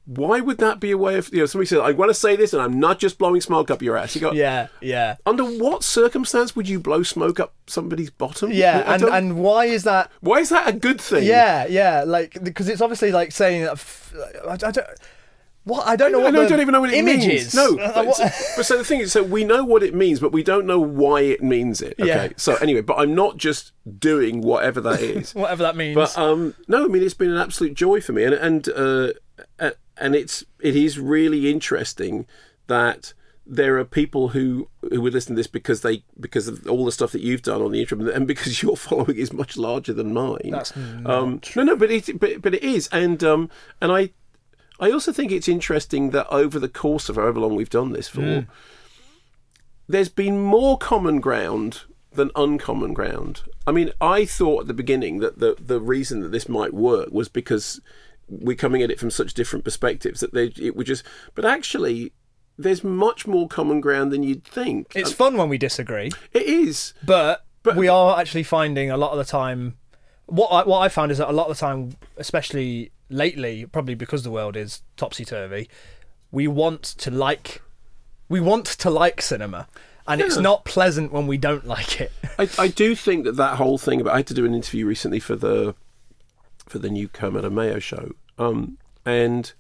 [SPEAKER 1] Why would that be a way of you know somebody says I want to say this and I'm not just blowing smoke up your ass. You go
[SPEAKER 2] Yeah, yeah.
[SPEAKER 1] Under what circumstance would you blow smoke up somebody's bottom?
[SPEAKER 2] Yeah,
[SPEAKER 1] I
[SPEAKER 2] and,
[SPEAKER 1] don't-
[SPEAKER 2] and why is that?
[SPEAKER 1] why is that a good thing?
[SPEAKER 2] Yeah, yeah, like because it's obviously like saying that. f- I, don't. What I don't know
[SPEAKER 1] I,
[SPEAKER 2] what
[SPEAKER 1] I don't even know what it means. No, but, but so the thing is, so we know what it means, but we don't know why it means it. Okay.
[SPEAKER 2] Yeah.
[SPEAKER 1] So anyway, but I'm not just doing whatever that is.
[SPEAKER 2] whatever that means.
[SPEAKER 1] But um, no, I mean it's been an absolute joy for me, and and uh, and it's it is really interesting that there are people who who would listen to this because they because of all the stuff that you've done on the interim, and because your following is much larger than mine.
[SPEAKER 2] That's
[SPEAKER 1] um, no, no, but it but, but it is, and um, and I I also think it's interesting that over the course of however long we've done this for,
[SPEAKER 2] Mm.
[SPEAKER 1] there's been more common ground than uncommon ground. I mean, I thought at the beginning that the the reason that this might work was because we're coming at it from such different perspectives that they it would just. But actually, there's much more common ground than you'd think.
[SPEAKER 2] it's um, fun when we disagree,
[SPEAKER 1] It is.
[SPEAKER 2] but, we are actually finding a lot of the time. What I, what I found is that a lot of the time, especially lately, probably because the world is topsy turvy, we want to like, we want to like cinema, and it's not pleasant when we don't like it.
[SPEAKER 1] I, I do think that that whole thing about I had to do an interview recently for the for the new Kermode and Mayo show, um, and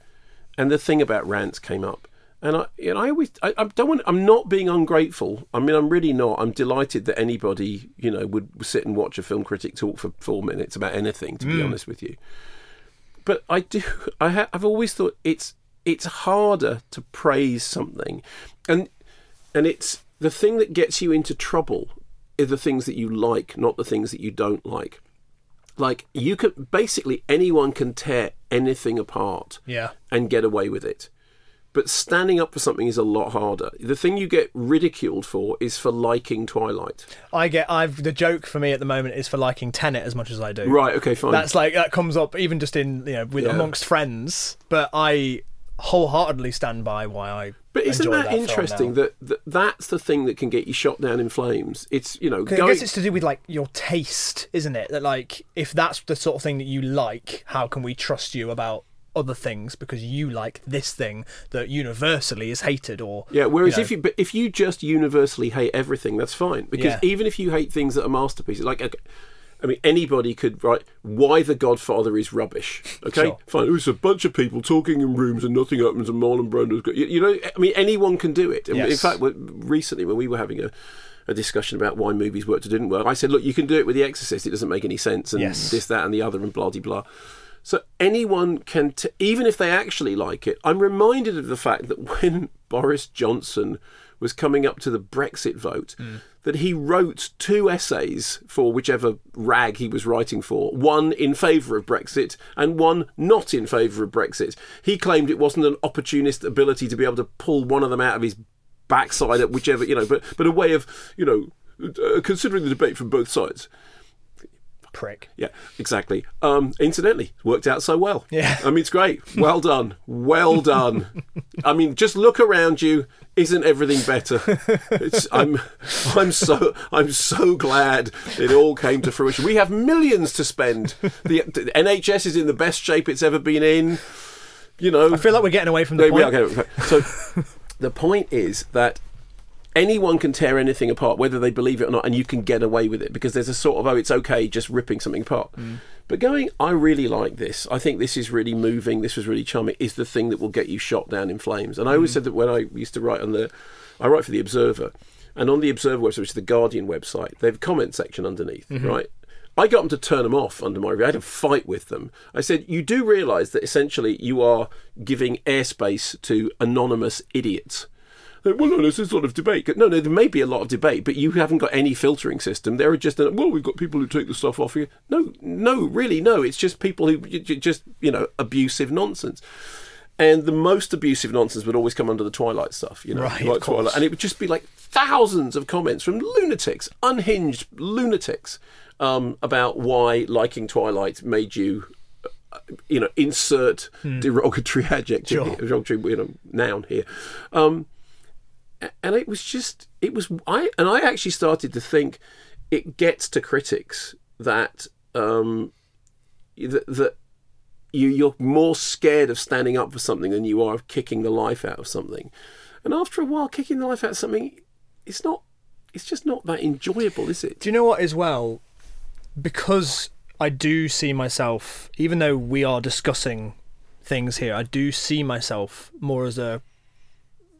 [SPEAKER 1] and the thing about rants came up, and I you know I always I, I don't want I'm not being ungrateful. I mean I'm really not. I'm delighted that anybody you know would sit and watch a film critic talk for four minutes about anything. To be
[SPEAKER 2] Mm.
[SPEAKER 1] honest with you, but I do. I ha- I've always thought it's it's harder to praise something, and and it's the thing that gets you into trouble are the things that you like, not the things that you don't like. Like you could basically anyone can tear anything apart
[SPEAKER 2] Yeah.
[SPEAKER 1] and get away with it. But standing up for something is a lot harder. The thing you get ridiculed for is for liking Twilight.
[SPEAKER 2] I get I've the joke for me at the moment is for liking Tenet as much as I do.
[SPEAKER 1] Right, okay, fine.
[SPEAKER 2] That's like that comes up even just in you know with
[SPEAKER 1] Yeah.
[SPEAKER 2] amongst friends, but I wholeheartedly stand by why I.
[SPEAKER 1] But isn't that,
[SPEAKER 2] film
[SPEAKER 1] interesting that, that that's the thing that can get you shot down in flames? It's, you know,
[SPEAKER 2] 'Cause I guess it's to do with like your taste, isn't it? That like if that's the sort of thing that you like, how can we trust you about other things because you like this thing that universally is hated or
[SPEAKER 1] Yeah, whereas
[SPEAKER 2] know.
[SPEAKER 1] if you but if you just universally hate everything, that's fine because
[SPEAKER 2] Yeah.
[SPEAKER 1] even if you hate things that are masterpieces, like okay, I mean, anybody could write why The Godfather is rubbish. Okay,
[SPEAKER 2] Sure.
[SPEAKER 1] fine. was a bunch of people talking in rooms and nothing happens, and Marlon Brando's got you, you know. I mean, anyone can do it. And In fact, recently when we were having a a discussion about why movies worked or didn't work, I said, look, you can do it with The Exorcist. It doesn't make any sense, and
[SPEAKER 2] Yes.
[SPEAKER 1] this, that, and the other, and blah de blah. So anyone can, t- even if they actually like it. I'm reminded of the fact that when Boris Johnson was coming up to the Brexit vote, mm. That he wrote two essays for whichever rag he was writing for, one in favour of Brexit and one not in favour of Brexit. He claimed it wasn't an opportunist ability to be able to pull one of them out of his backside at whichever, you know, but but a way of, you know, uh, considering the debate from both sides.
[SPEAKER 2] Prick.
[SPEAKER 1] Yeah, exactly. Um, incidentally, worked out so well.
[SPEAKER 2] Yeah.
[SPEAKER 1] I mean, it's great. Well done. Well done. I mean, just look around you. Isn't everything better? It's, I'm, I'm so, I'm so glad it all came to fruition. We have millions to spend. The, the NHS is in the best shape it's ever been in. You know,
[SPEAKER 2] I feel like we're getting away from the point.
[SPEAKER 1] are getting- So the point is that anyone can tear anything apart, whether they believe it or not, and you can get away with it because there's a sort of oh, it's okay just ripping something apart. But going, I really like this. I think this is really moving. This was really charming. Is the thing that will get you shot down in flames. And I always said that when I used to write on the, I write for the Observer, and on the Observer website, which is the Guardian website, they have a comment section underneath,
[SPEAKER 2] Mhm.
[SPEAKER 1] right? I got them to turn them off under my review. I had a fight with them. I said, You do realise that essentially you are giving airspace to anonymous idiots. Well, no, there's a lot of debate. No, no, there may be a lot of debate, but you haven't got any filtering system. There are just, well, we've got people who take the stuff off you. No, no, really, no. It's just people who just, you know, abusive nonsense. And the most abusive nonsense would always come under the Twilight stuff, you know,
[SPEAKER 2] Right,
[SPEAKER 1] like. Twilight, and it would just be like thousands of comments from lunatics, unhinged lunatics, um, about why liking Twilight made you, uh, you know, insert
[SPEAKER 2] Hmm.
[SPEAKER 1] derogatory adjective,
[SPEAKER 2] Sure.
[SPEAKER 1] derogatory, you know, noun here. Um, and it was just, it was, I and I actually started to think it gets to critics that um, that, that you you're more scared of standing up for something than you are of kicking the life out of something. And after a while, kicking the life out of something, it's not. It's just not that enjoyable, is it?
[SPEAKER 2] Do you know what, as well? Because I do see myself, even though we are discussing things here, I do see myself more as a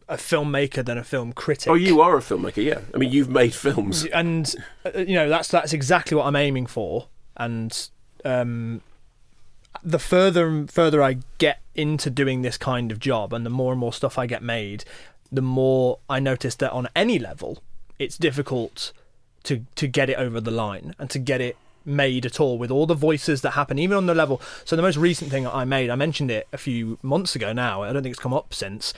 [SPEAKER 2] a filmmaker than a film critic.
[SPEAKER 1] Oh, you are a filmmaker, yeah. I mean, you've made films,
[SPEAKER 2] and uh, you know that's that's exactly what I'm aiming for. And um, the further and further I get into doing this kind of job, and the more and more stuff I get made, the more I notice that on any level, it's difficult to to get it over the line and to get it made at all with all the voices that happen even on the level so the most recent thing I made I mentioned it a few months ago now I don't think it's come up since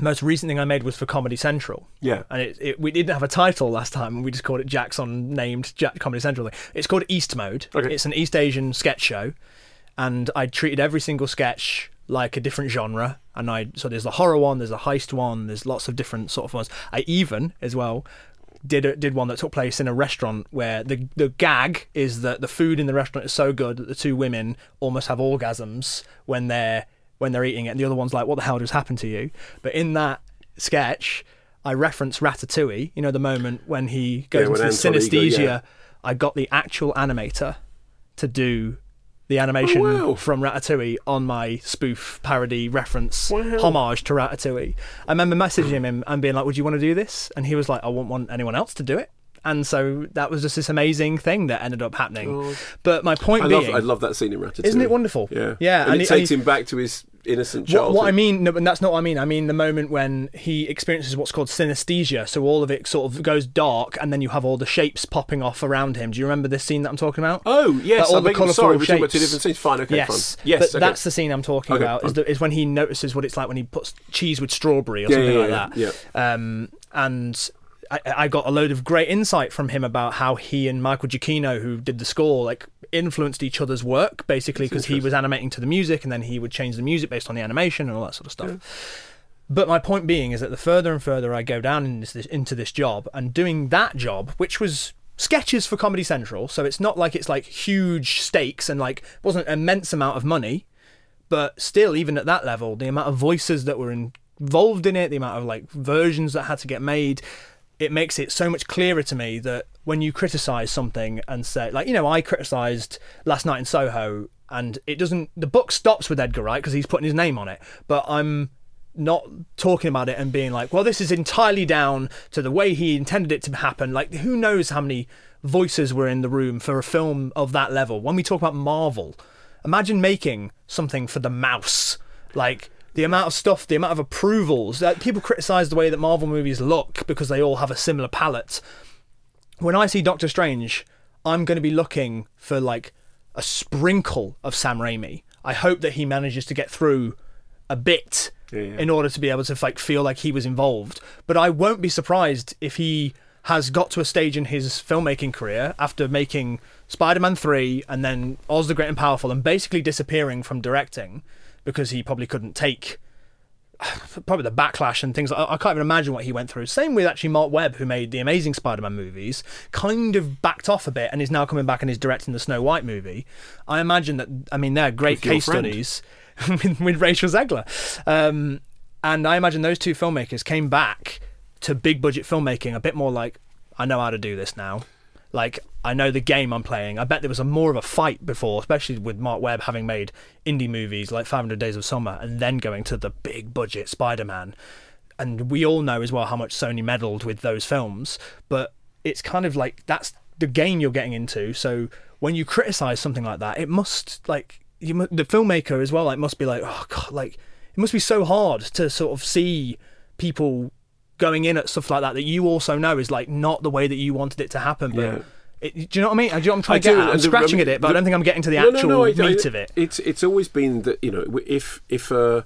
[SPEAKER 2] most recent thing I made was for Comedy Central.
[SPEAKER 1] Yeah.
[SPEAKER 2] And it, it, we didn't have a title last time. and We just called it Jackson named Jack Comedy Central. It's called East Mode.
[SPEAKER 1] Okay.
[SPEAKER 2] It's an East Asian sketch show. And I treated every single sketch like a different genre. And I so there's a horror one, there's a heist one, there's lots of different sort of ones. I even as well did a, did one that took place in a restaurant where the the gag is that the food in the restaurant is so good that the two women almost have orgasms when they're when they're eating it, and the other one's like, "What the hell just happened to you?" But in that sketch, I reference Ratatouille. You know, the moment when he goes
[SPEAKER 1] Yeah,
[SPEAKER 2] into
[SPEAKER 1] Anton Ego,
[SPEAKER 2] synesthesia.
[SPEAKER 1] yeah.
[SPEAKER 2] I got the actual animator to do the animation
[SPEAKER 1] Oh, wow.
[SPEAKER 2] from Ratatouille on my spoof parody reference
[SPEAKER 1] Wow.
[SPEAKER 2] homage to Ratatouille. I remember messaging him and being like, "Would you want to do this?" And he was like, "I won't want anyone else to do it." And so that was just this amazing thing that ended up happening.
[SPEAKER 1] Oh.
[SPEAKER 2] But my point
[SPEAKER 1] I
[SPEAKER 2] being,
[SPEAKER 1] love, I love that scene in Ratatouille.
[SPEAKER 2] Isn't it wonderful?
[SPEAKER 1] Yeah,
[SPEAKER 2] Yeah,
[SPEAKER 1] and,
[SPEAKER 2] and
[SPEAKER 1] it
[SPEAKER 2] he- and
[SPEAKER 1] takes
[SPEAKER 2] he-
[SPEAKER 1] him back to his innocent
[SPEAKER 2] what,
[SPEAKER 1] childhood.
[SPEAKER 2] what I mean, no, and that's not what I mean. I mean the moment when he experiences what's called synesthesia. So all of it sort of goes dark, and then you have all the shapes popping off around him. Do you remember this scene that I'm talking about?
[SPEAKER 1] Oh yes,
[SPEAKER 2] all
[SPEAKER 1] I
[SPEAKER 2] the colourful
[SPEAKER 1] sorry, we're talking about two different scenes. Fine, okay,
[SPEAKER 2] yes,
[SPEAKER 1] fine. Yes,
[SPEAKER 2] but
[SPEAKER 1] okay.
[SPEAKER 2] that's the scene I'm talking
[SPEAKER 1] Okay,
[SPEAKER 2] about. Is, the, is when he notices what it's like when he puts cheese with strawberry or
[SPEAKER 1] Yeah,
[SPEAKER 2] something
[SPEAKER 1] yeah,
[SPEAKER 2] like
[SPEAKER 1] yeah,
[SPEAKER 2] that. Um, and I, I got a load of great insight from him about how he and Michael Giacchino, who did the score, like influenced each other's work basically because he was animating to the music and then he would change the music based on the animation and all that sort of stuff. But my point being is that the further and further I go down in this, this, into this job and doing that job, which was sketches for Comedy Central, so it's not like it's like huge stakes and like wasn't an immense amount of money, but still, even at that level, the amount of voices that were involved in it, the amount of like versions that had to get made, it makes it so much clearer to me that when you criticize something and say, like, you know, I criticized Last Night in Soho, and it doesn't, the book stops with Edgar Wright because he's putting his name on it, but I'm not talking about it and being like, well, this is entirely down to the way he intended it to happen. Like, who knows how many voices were in the room for a film of that level? When we talk about Marvel, imagine making something for the mouse. Like, the amount of stuff, the amount of approvals. That people criticize the way that Marvel movies look because they all have a similar palette. When I see Doctor Strange, I'm going to be looking for like a sprinkle of Sam Raimi. I hope that he manages to get through a bit in order to be able to like feel like he was involved. But I won't be surprised if he has got to a stage in his filmmaking career after making Spider-Man 3 and then Oz the Great and Powerful and basically disappearing from directing because he probably couldn't take probably the backlash and things. I, I can't even imagine what he went through. Same with actually Marc Webb, who made the amazing Spider-Man movies, kind of backed off a bit and is now coming back and is directing the Snow White movie. I imagine that. I mean, they're great
[SPEAKER 1] With
[SPEAKER 2] case studies with, with Rachel Zegler, um, and I imagine those two filmmakers came back to big budget filmmaking a bit more like, I know how to do this now. Like I know the game I'm playing. I bet there was a more of a fight before, especially with Marc Webb having made indie movies like 500 Days of Summer and then going to the big budget Spider-Man. And we all know as well how much Sony meddled with those films, but it's kind of like that's the game you're getting into. So when you criticize something like that, it must like you the filmmaker as well like must be like oh god like it must be so hard to sort of see people going in at stuff like that that you also know is like not the way that you wanted it to happen but
[SPEAKER 1] Yeah.
[SPEAKER 2] it, do you know what I mean? Do you know what I'm trying
[SPEAKER 1] I
[SPEAKER 2] to get
[SPEAKER 1] do,
[SPEAKER 2] at? I'm
[SPEAKER 1] the-
[SPEAKER 2] scratching
[SPEAKER 1] I
[SPEAKER 2] at it, but I don't think I'm getting to the
[SPEAKER 1] No, no,
[SPEAKER 2] actual
[SPEAKER 1] no, I- I-
[SPEAKER 2] meat of it.
[SPEAKER 1] It's it's always been that you know if if uh,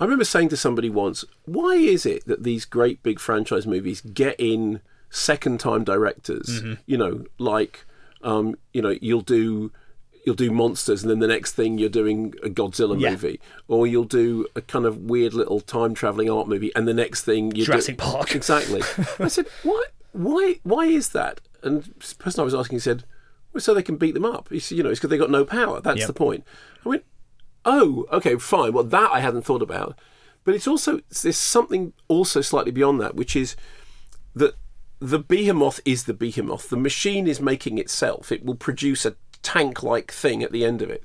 [SPEAKER 1] I remember saying to somebody once, why is it that these great big franchise movies get in second time directors?
[SPEAKER 2] Mm-hmm.
[SPEAKER 1] You know, like um, you know you'll do. You'll do monsters, and then the next thing you're doing a Godzilla
[SPEAKER 2] Yeah.
[SPEAKER 1] movie, or you'll do a kind of weird little time traveling art movie, and the next thing you
[SPEAKER 2] Jurassic Park.
[SPEAKER 1] Exactly. I said, why, why, why is that? And the person I was asking said, well, so they can beat them up. He said, you know, it's because they got no power. That's
[SPEAKER 2] Yep.
[SPEAKER 1] the point. I went, oh, okay, fine. Well, that I hadn't thought about. But it's also there's something also slightly beyond that, which is that the behemoth is the behemoth. The machine is making itself. It will produce a tank-like thing at the end of it.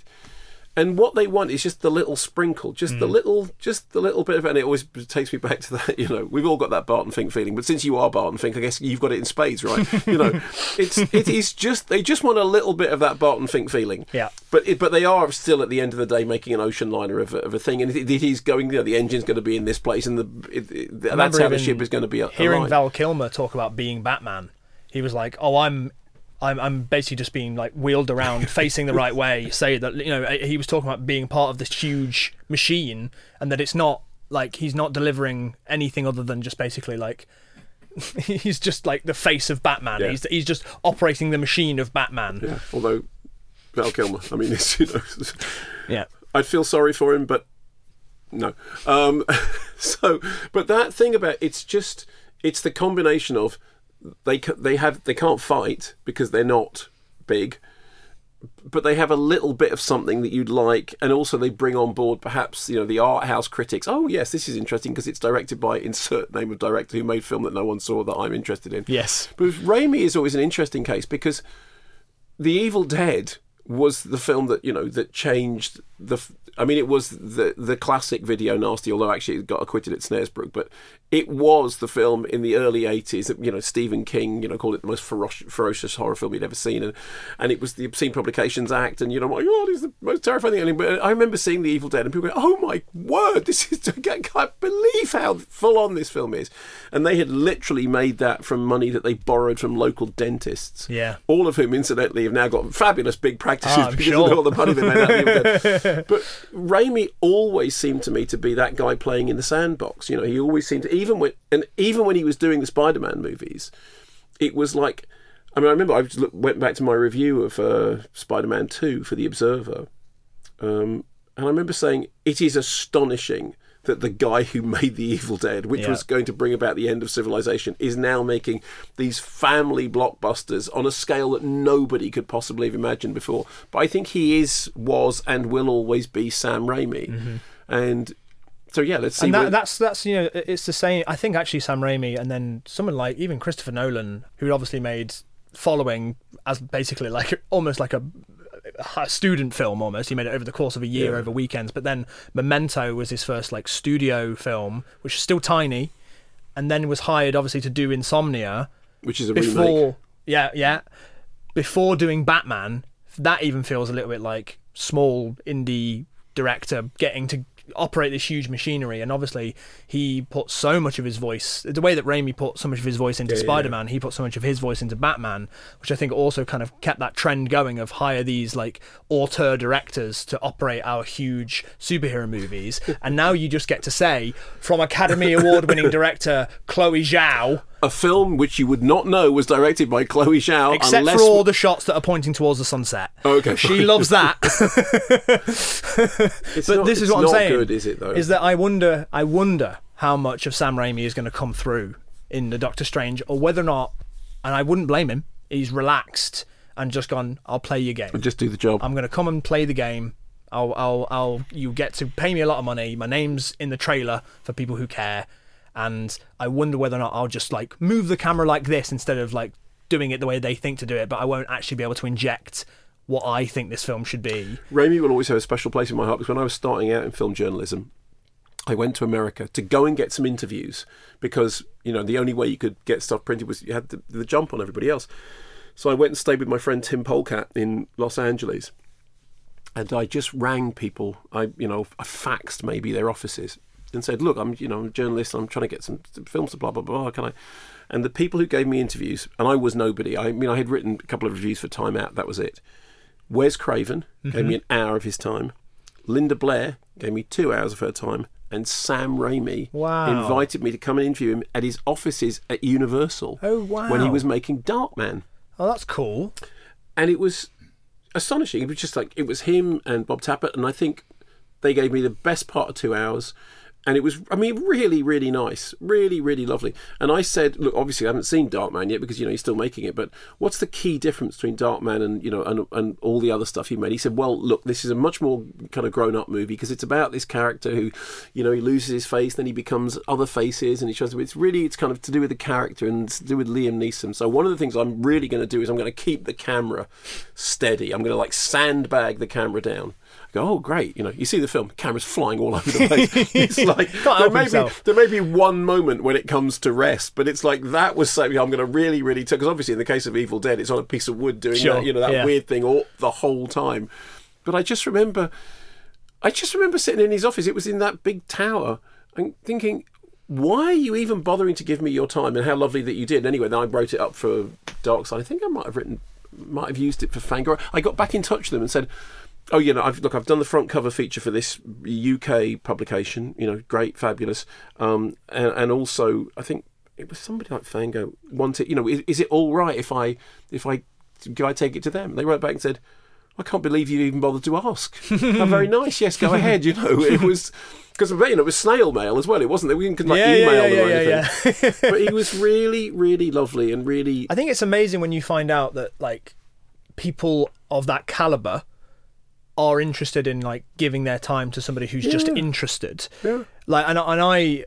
[SPEAKER 1] And what they want is just the little sprinkle, just the hmm. little, just the little bit of, it. and it always takes me back to that. You know, we've all got that Barton Fink feeling, but since you are Barton Fink, I guess you've got it in spades, right? you know, it's it is just they just want a little bit of that Barton Fink feeling.
[SPEAKER 2] Yeah.
[SPEAKER 1] But it, but they are still at the end of the day making an ocean liner of a, of a thing, and it, it is going. You know, the engine's going to be in this place, and the it, it,
[SPEAKER 2] I
[SPEAKER 1] that's how the ship is going to be.
[SPEAKER 2] Hearing
[SPEAKER 1] aligned.
[SPEAKER 2] Val Kilmer talk about being Batman, he was like, "Oh, I'm." I'm, I'm basically just being like wheeled around, facing the right way. Say that you know he was talking about being part of this huge machine, and that it's not like he's not delivering anything other than just basically like he's just like the face of Batman.
[SPEAKER 1] Yeah.
[SPEAKER 2] He's he's just operating the machine of Batman.
[SPEAKER 1] Yeah. Although Val Kilmer, I mean, it's, you know,
[SPEAKER 2] Yeah.
[SPEAKER 1] I'd feel sorry for him, but no. Um, so, but that thing about it's just it's the combination of they they have they can't fight because they're not big, but they have a little bit of something that you'd like, and also they bring on board perhaps you know the art house critics. Oh yes, this is interesting because it's directed by insert name of director who made film that no one saw that I'm interested in.
[SPEAKER 2] Yes.
[SPEAKER 1] But Raimi is always an interesting case because The Evil Dead was the film that you know that changed the. I mean, it was the the classic video nasty, although actually it got acquitted at Snaresbrook. But it was the film in the early '80s that you know Stephen King, you know, called it the most ferocious, ferocious horror film he'd ever seen, and and it was the Obscene Publications Act, and you know, my God, it's the most terrifying thing. But I remember seeing The Evil Dead, and people go, "Oh my word, this is I can't believe how full on this film is," and they had literally made that from money that they borrowed from local dentists
[SPEAKER 2] Yeah.
[SPEAKER 1] all of whom, incidentally, have now got fabulous big practices
[SPEAKER 2] ah, I'm
[SPEAKER 1] because
[SPEAKER 2] sure.
[SPEAKER 1] of all the money they made out of the Evil Dead. But Raimi always seemed to me to be that guy playing in the sandbox. You know, he always seemed to, even when, and even when he was doing the Spider-Man movies, it was like, I mean, I remember I went back to my review of uh, Spider-Man Two for the Observer, um, and I remember saying it is astonishing that the guy who made The Evil Dead, which
[SPEAKER 2] Yeah.
[SPEAKER 1] was going to bring about the end of civilization, is now making these family blockbusters on a scale that nobody could possibly have imagined before. But I think he is, was, and will always be Sam Raimi. Mm-hmm. And so, yeah, let's see.
[SPEAKER 2] and that,
[SPEAKER 1] where-
[SPEAKER 2] that's that's you know it's the same. I think actually Sam Raimi and then someone like even Christopher Nolan, who obviously made following as basically like almost like a, a student film almost. He made it over the course of a year
[SPEAKER 1] Yeah.
[SPEAKER 2] over weekends. But then Memento was his first like studio film, which is still tiny, and then was hired obviously to do Insomnia,
[SPEAKER 1] which is a
[SPEAKER 2] before
[SPEAKER 1] remake.
[SPEAKER 2] yeah yeah before doing Batman. That even feels a little bit like small indie director getting to operate this huge machinery and obviously he put so much of his voice the way that Raimi put so much of his voice into
[SPEAKER 1] Yeah, yeah, yeah.
[SPEAKER 2] Spider-Man he put so much of his voice into Batman which I think also kind of kept that trend going of hire these like auteur directors to operate our huge superhero movies and now you just get to say from Academy Award winning director Chloe Zhao
[SPEAKER 1] A film which you would not know was directed by Chloe Zhao,
[SPEAKER 2] Except
[SPEAKER 1] unless
[SPEAKER 2] for all the shots that are pointing towards the sunset.
[SPEAKER 1] Okay,
[SPEAKER 2] She loves that. But
[SPEAKER 1] not-
[SPEAKER 2] this is what I'm saying.
[SPEAKER 1] good, is it, though?
[SPEAKER 2] Is that I wonder I wonder how much of Sam Raimi is going to come through in the Doctor Strange or whether or not and I wouldn't blame him. He's relaxed and just gone, I'll play your game.
[SPEAKER 1] just do the job.
[SPEAKER 2] I'm going to come and play the game. I'll, I'll, I'll, you get to pay me a lot of money. My name's in the trailer for people who care. And I wonder whether or not I'll just like move the camera like this instead of like doing it the way they think to do it, but I won't actually be able to inject what I think this film should be.
[SPEAKER 1] Raimi will always have a special place in my heart because when I was starting out in film journalism, I went to America to go and get some interviews because you know the only way you could get stuff printed was you had the, the jump on everybody else. So I went and stayed with my friend Tim Polcat in Los Angeles, and I just rang people. I you know I faxed maybe their offices and said, "Look, I'm you know I'm a journalist. I'm trying to get some, some films. To blah blah blah. Can I?" And the people who gave me interviews, and I was nobody. I mean, I had written a couple of reviews for Time Out. That was it. Wes Craven gave
[SPEAKER 2] Mhm.
[SPEAKER 1] me an hour of his time. Linda Blair gave me two hours of her time. And Sam Raimi
[SPEAKER 2] Wow.
[SPEAKER 1] invited me to come and interview him at his offices at Universal.
[SPEAKER 2] Oh, wow.
[SPEAKER 1] When he was making Darkman.
[SPEAKER 2] Oh, that's cool.
[SPEAKER 1] And it was astonishing. It was just like, it was him and Bob Tapert. And I think they gave me the best part of two hours. And it was, I mean, really, really nice, really, really lovely. And I said, look, obviously, I haven't seen Darkman yet because you know he's still making it. But what's the key difference between Darkman and you know and, and all the other stuff he made? He said, well, look, this is a much more kind of grown up movie because it's about this character who, you know, he loses his face, then he becomes other faces, and he shows. It's really, it's kind of to do with the character and to do with Liam Neeson. So one of the things I'm really going to do is I'm going to keep the camera steady. I'm going to like sandbag the camera down go, oh great, you know, you see the film, cameras flying all over the place. it's like there may, be, there may be one moment when it comes to rest, but it's like that was something I'm going to really, really take. Because obviously, in the case of Evil Dead, it's on a piece of wood doing
[SPEAKER 2] Sure,
[SPEAKER 1] that, you know, that
[SPEAKER 2] yeah.
[SPEAKER 1] weird thing all the whole time. But I just remember, I just remember sitting in his office. It was in that big tower, and thinking. Why are you even bothering to give me your time? And how lovely that you did. Anyway, then I wrote it up for Dark Side. I think I might have written, might have used it for Fangoria. I got back in touch with them and said, Oh, you know, I've look, I've done the front cover feature for this UK publication. You know, great, fabulous, um, and, and also I think it was somebody like Fango wanted. You know, is, is it all right if I if I do I take it to them? They wrote back and said, I can't believe you even bothered to ask. How very nice. Yes, go ahead. You know, it was because you know it was snail mail as well. It wasn't that we didn't like
[SPEAKER 2] Yeah, yeah,
[SPEAKER 1] email
[SPEAKER 2] yeah,
[SPEAKER 1] them or
[SPEAKER 2] yeah,
[SPEAKER 1] anything. but he was really, really lovely and really.
[SPEAKER 2] I think it's amazing when you find out that like people of that caliber are interested in like giving their time to somebody who's just interested.
[SPEAKER 1] Yeah.
[SPEAKER 2] Like and and I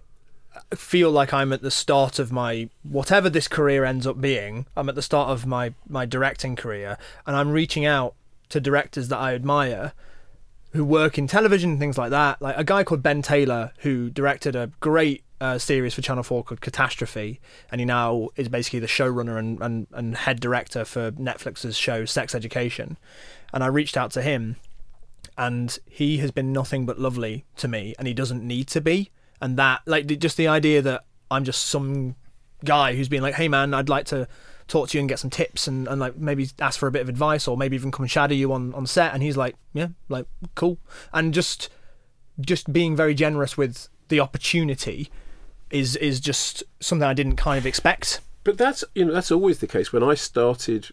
[SPEAKER 2] feel like I'm at the start of my whatever this career ends up being. I'm at the start of my my directing career and I'm reaching out to directors that I admire who work in television and things like that. Like a guy called Ben Taylor who directed a great uh, series for Channel 4 called Catastrophe, and he now is basically the showrunner and, and, and head director for Netflix's show Sex Education. And I reached out to him, and he has been nothing but lovely to me, and he doesn't need to be. And that, like, just the idea that I'm just some guy who's been like, hey man, I'd like to talk to you and get some tips and, and like maybe ask for a bit of advice or maybe even come and shadow you on, on set and he's like yeah like cool and just just being very generous with the opportunity is is just something I didn't kind of expect
[SPEAKER 1] But that's you know that's always the case. When I started,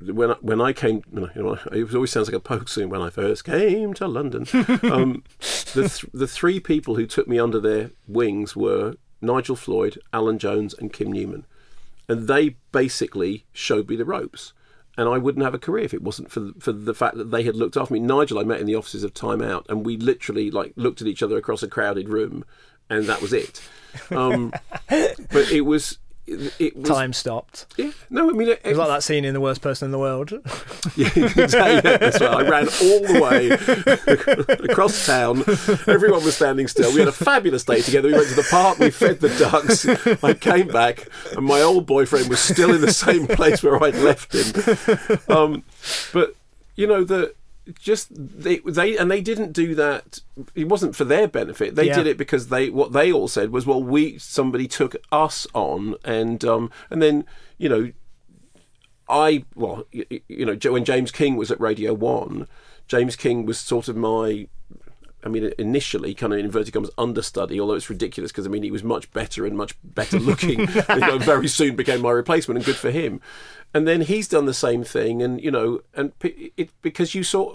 [SPEAKER 1] when I, when I came, you know, it always sounds like a poke scene. When I first came to London, um, the th- the three people who took me under their wings were Nigel Floyd, Alan Jones, and Kim Newman, and they basically showed me the ropes. And I wouldn't have a career if it wasn't for for the fact that they had looked after me. Nigel, I met in the offices of Time Out, and we literally like looked at each other across a crowded room, and that was it. Um, but it was it, was
[SPEAKER 2] time stopped
[SPEAKER 1] yeah no I mean it,
[SPEAKER 2] it was like that scene in The Worst Person in the World
[SPEAKER 1] yeah, exactly. Yeah, that's right. I ran all the way across town. Everyone was standing still. We had a fabulous day together. We went to the park. We fed the ducks. I came back, and my old boyfriend was still in the same place where I'd left him. Um, but you know the just they they and they didn't do that. It wasn't for their benefit. They
[SPEAKER 2] Yeah.
[SPEAKER 1] did it because they what they all said was, well, we somebody took us on, and um, and then you know I well, you, you know, when James King was at Radio One, James King was sort of my. I mean, initially, kind of in inverted commas, understudy. Although it's ridiculous because I mean, he was much better and much better looking. you know, very soon became my replacement, and good for him. And then he's done the same thing, and you know, and it because you saw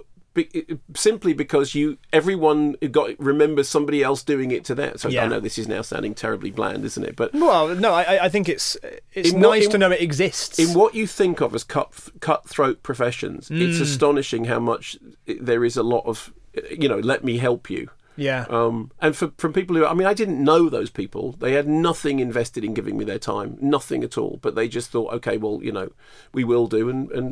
[SPEAKER 1] simply because you everyone got remembers somebody else doing it to them. So
[SPEAKER 2] Yeah.
[SPEAKER 1] I know this is now sounding terribly bland, isn't it? But
[SPEAKER 2] well no I, I think it's it's
[SPEAKER 1] In what-
[SPEAKER 2] nice
[SPEAKER 1] in-
[SPEAKER 2] to know it exists
[SPEAKER 1] in what you think of as cut cutthroat professions, it's
[SPEAKER 2] Mm.
[SPEAKER 1] astonishing how much there is a lot of, you know, let me help you.
[SPEAKER 2] yeah
[SPEAKER 1] Um, and for from people who, I mean, I didn't know those people. They had nothing invested in giving me their time, nothing at all. But they just thought, okay, well, you know, we will do, and and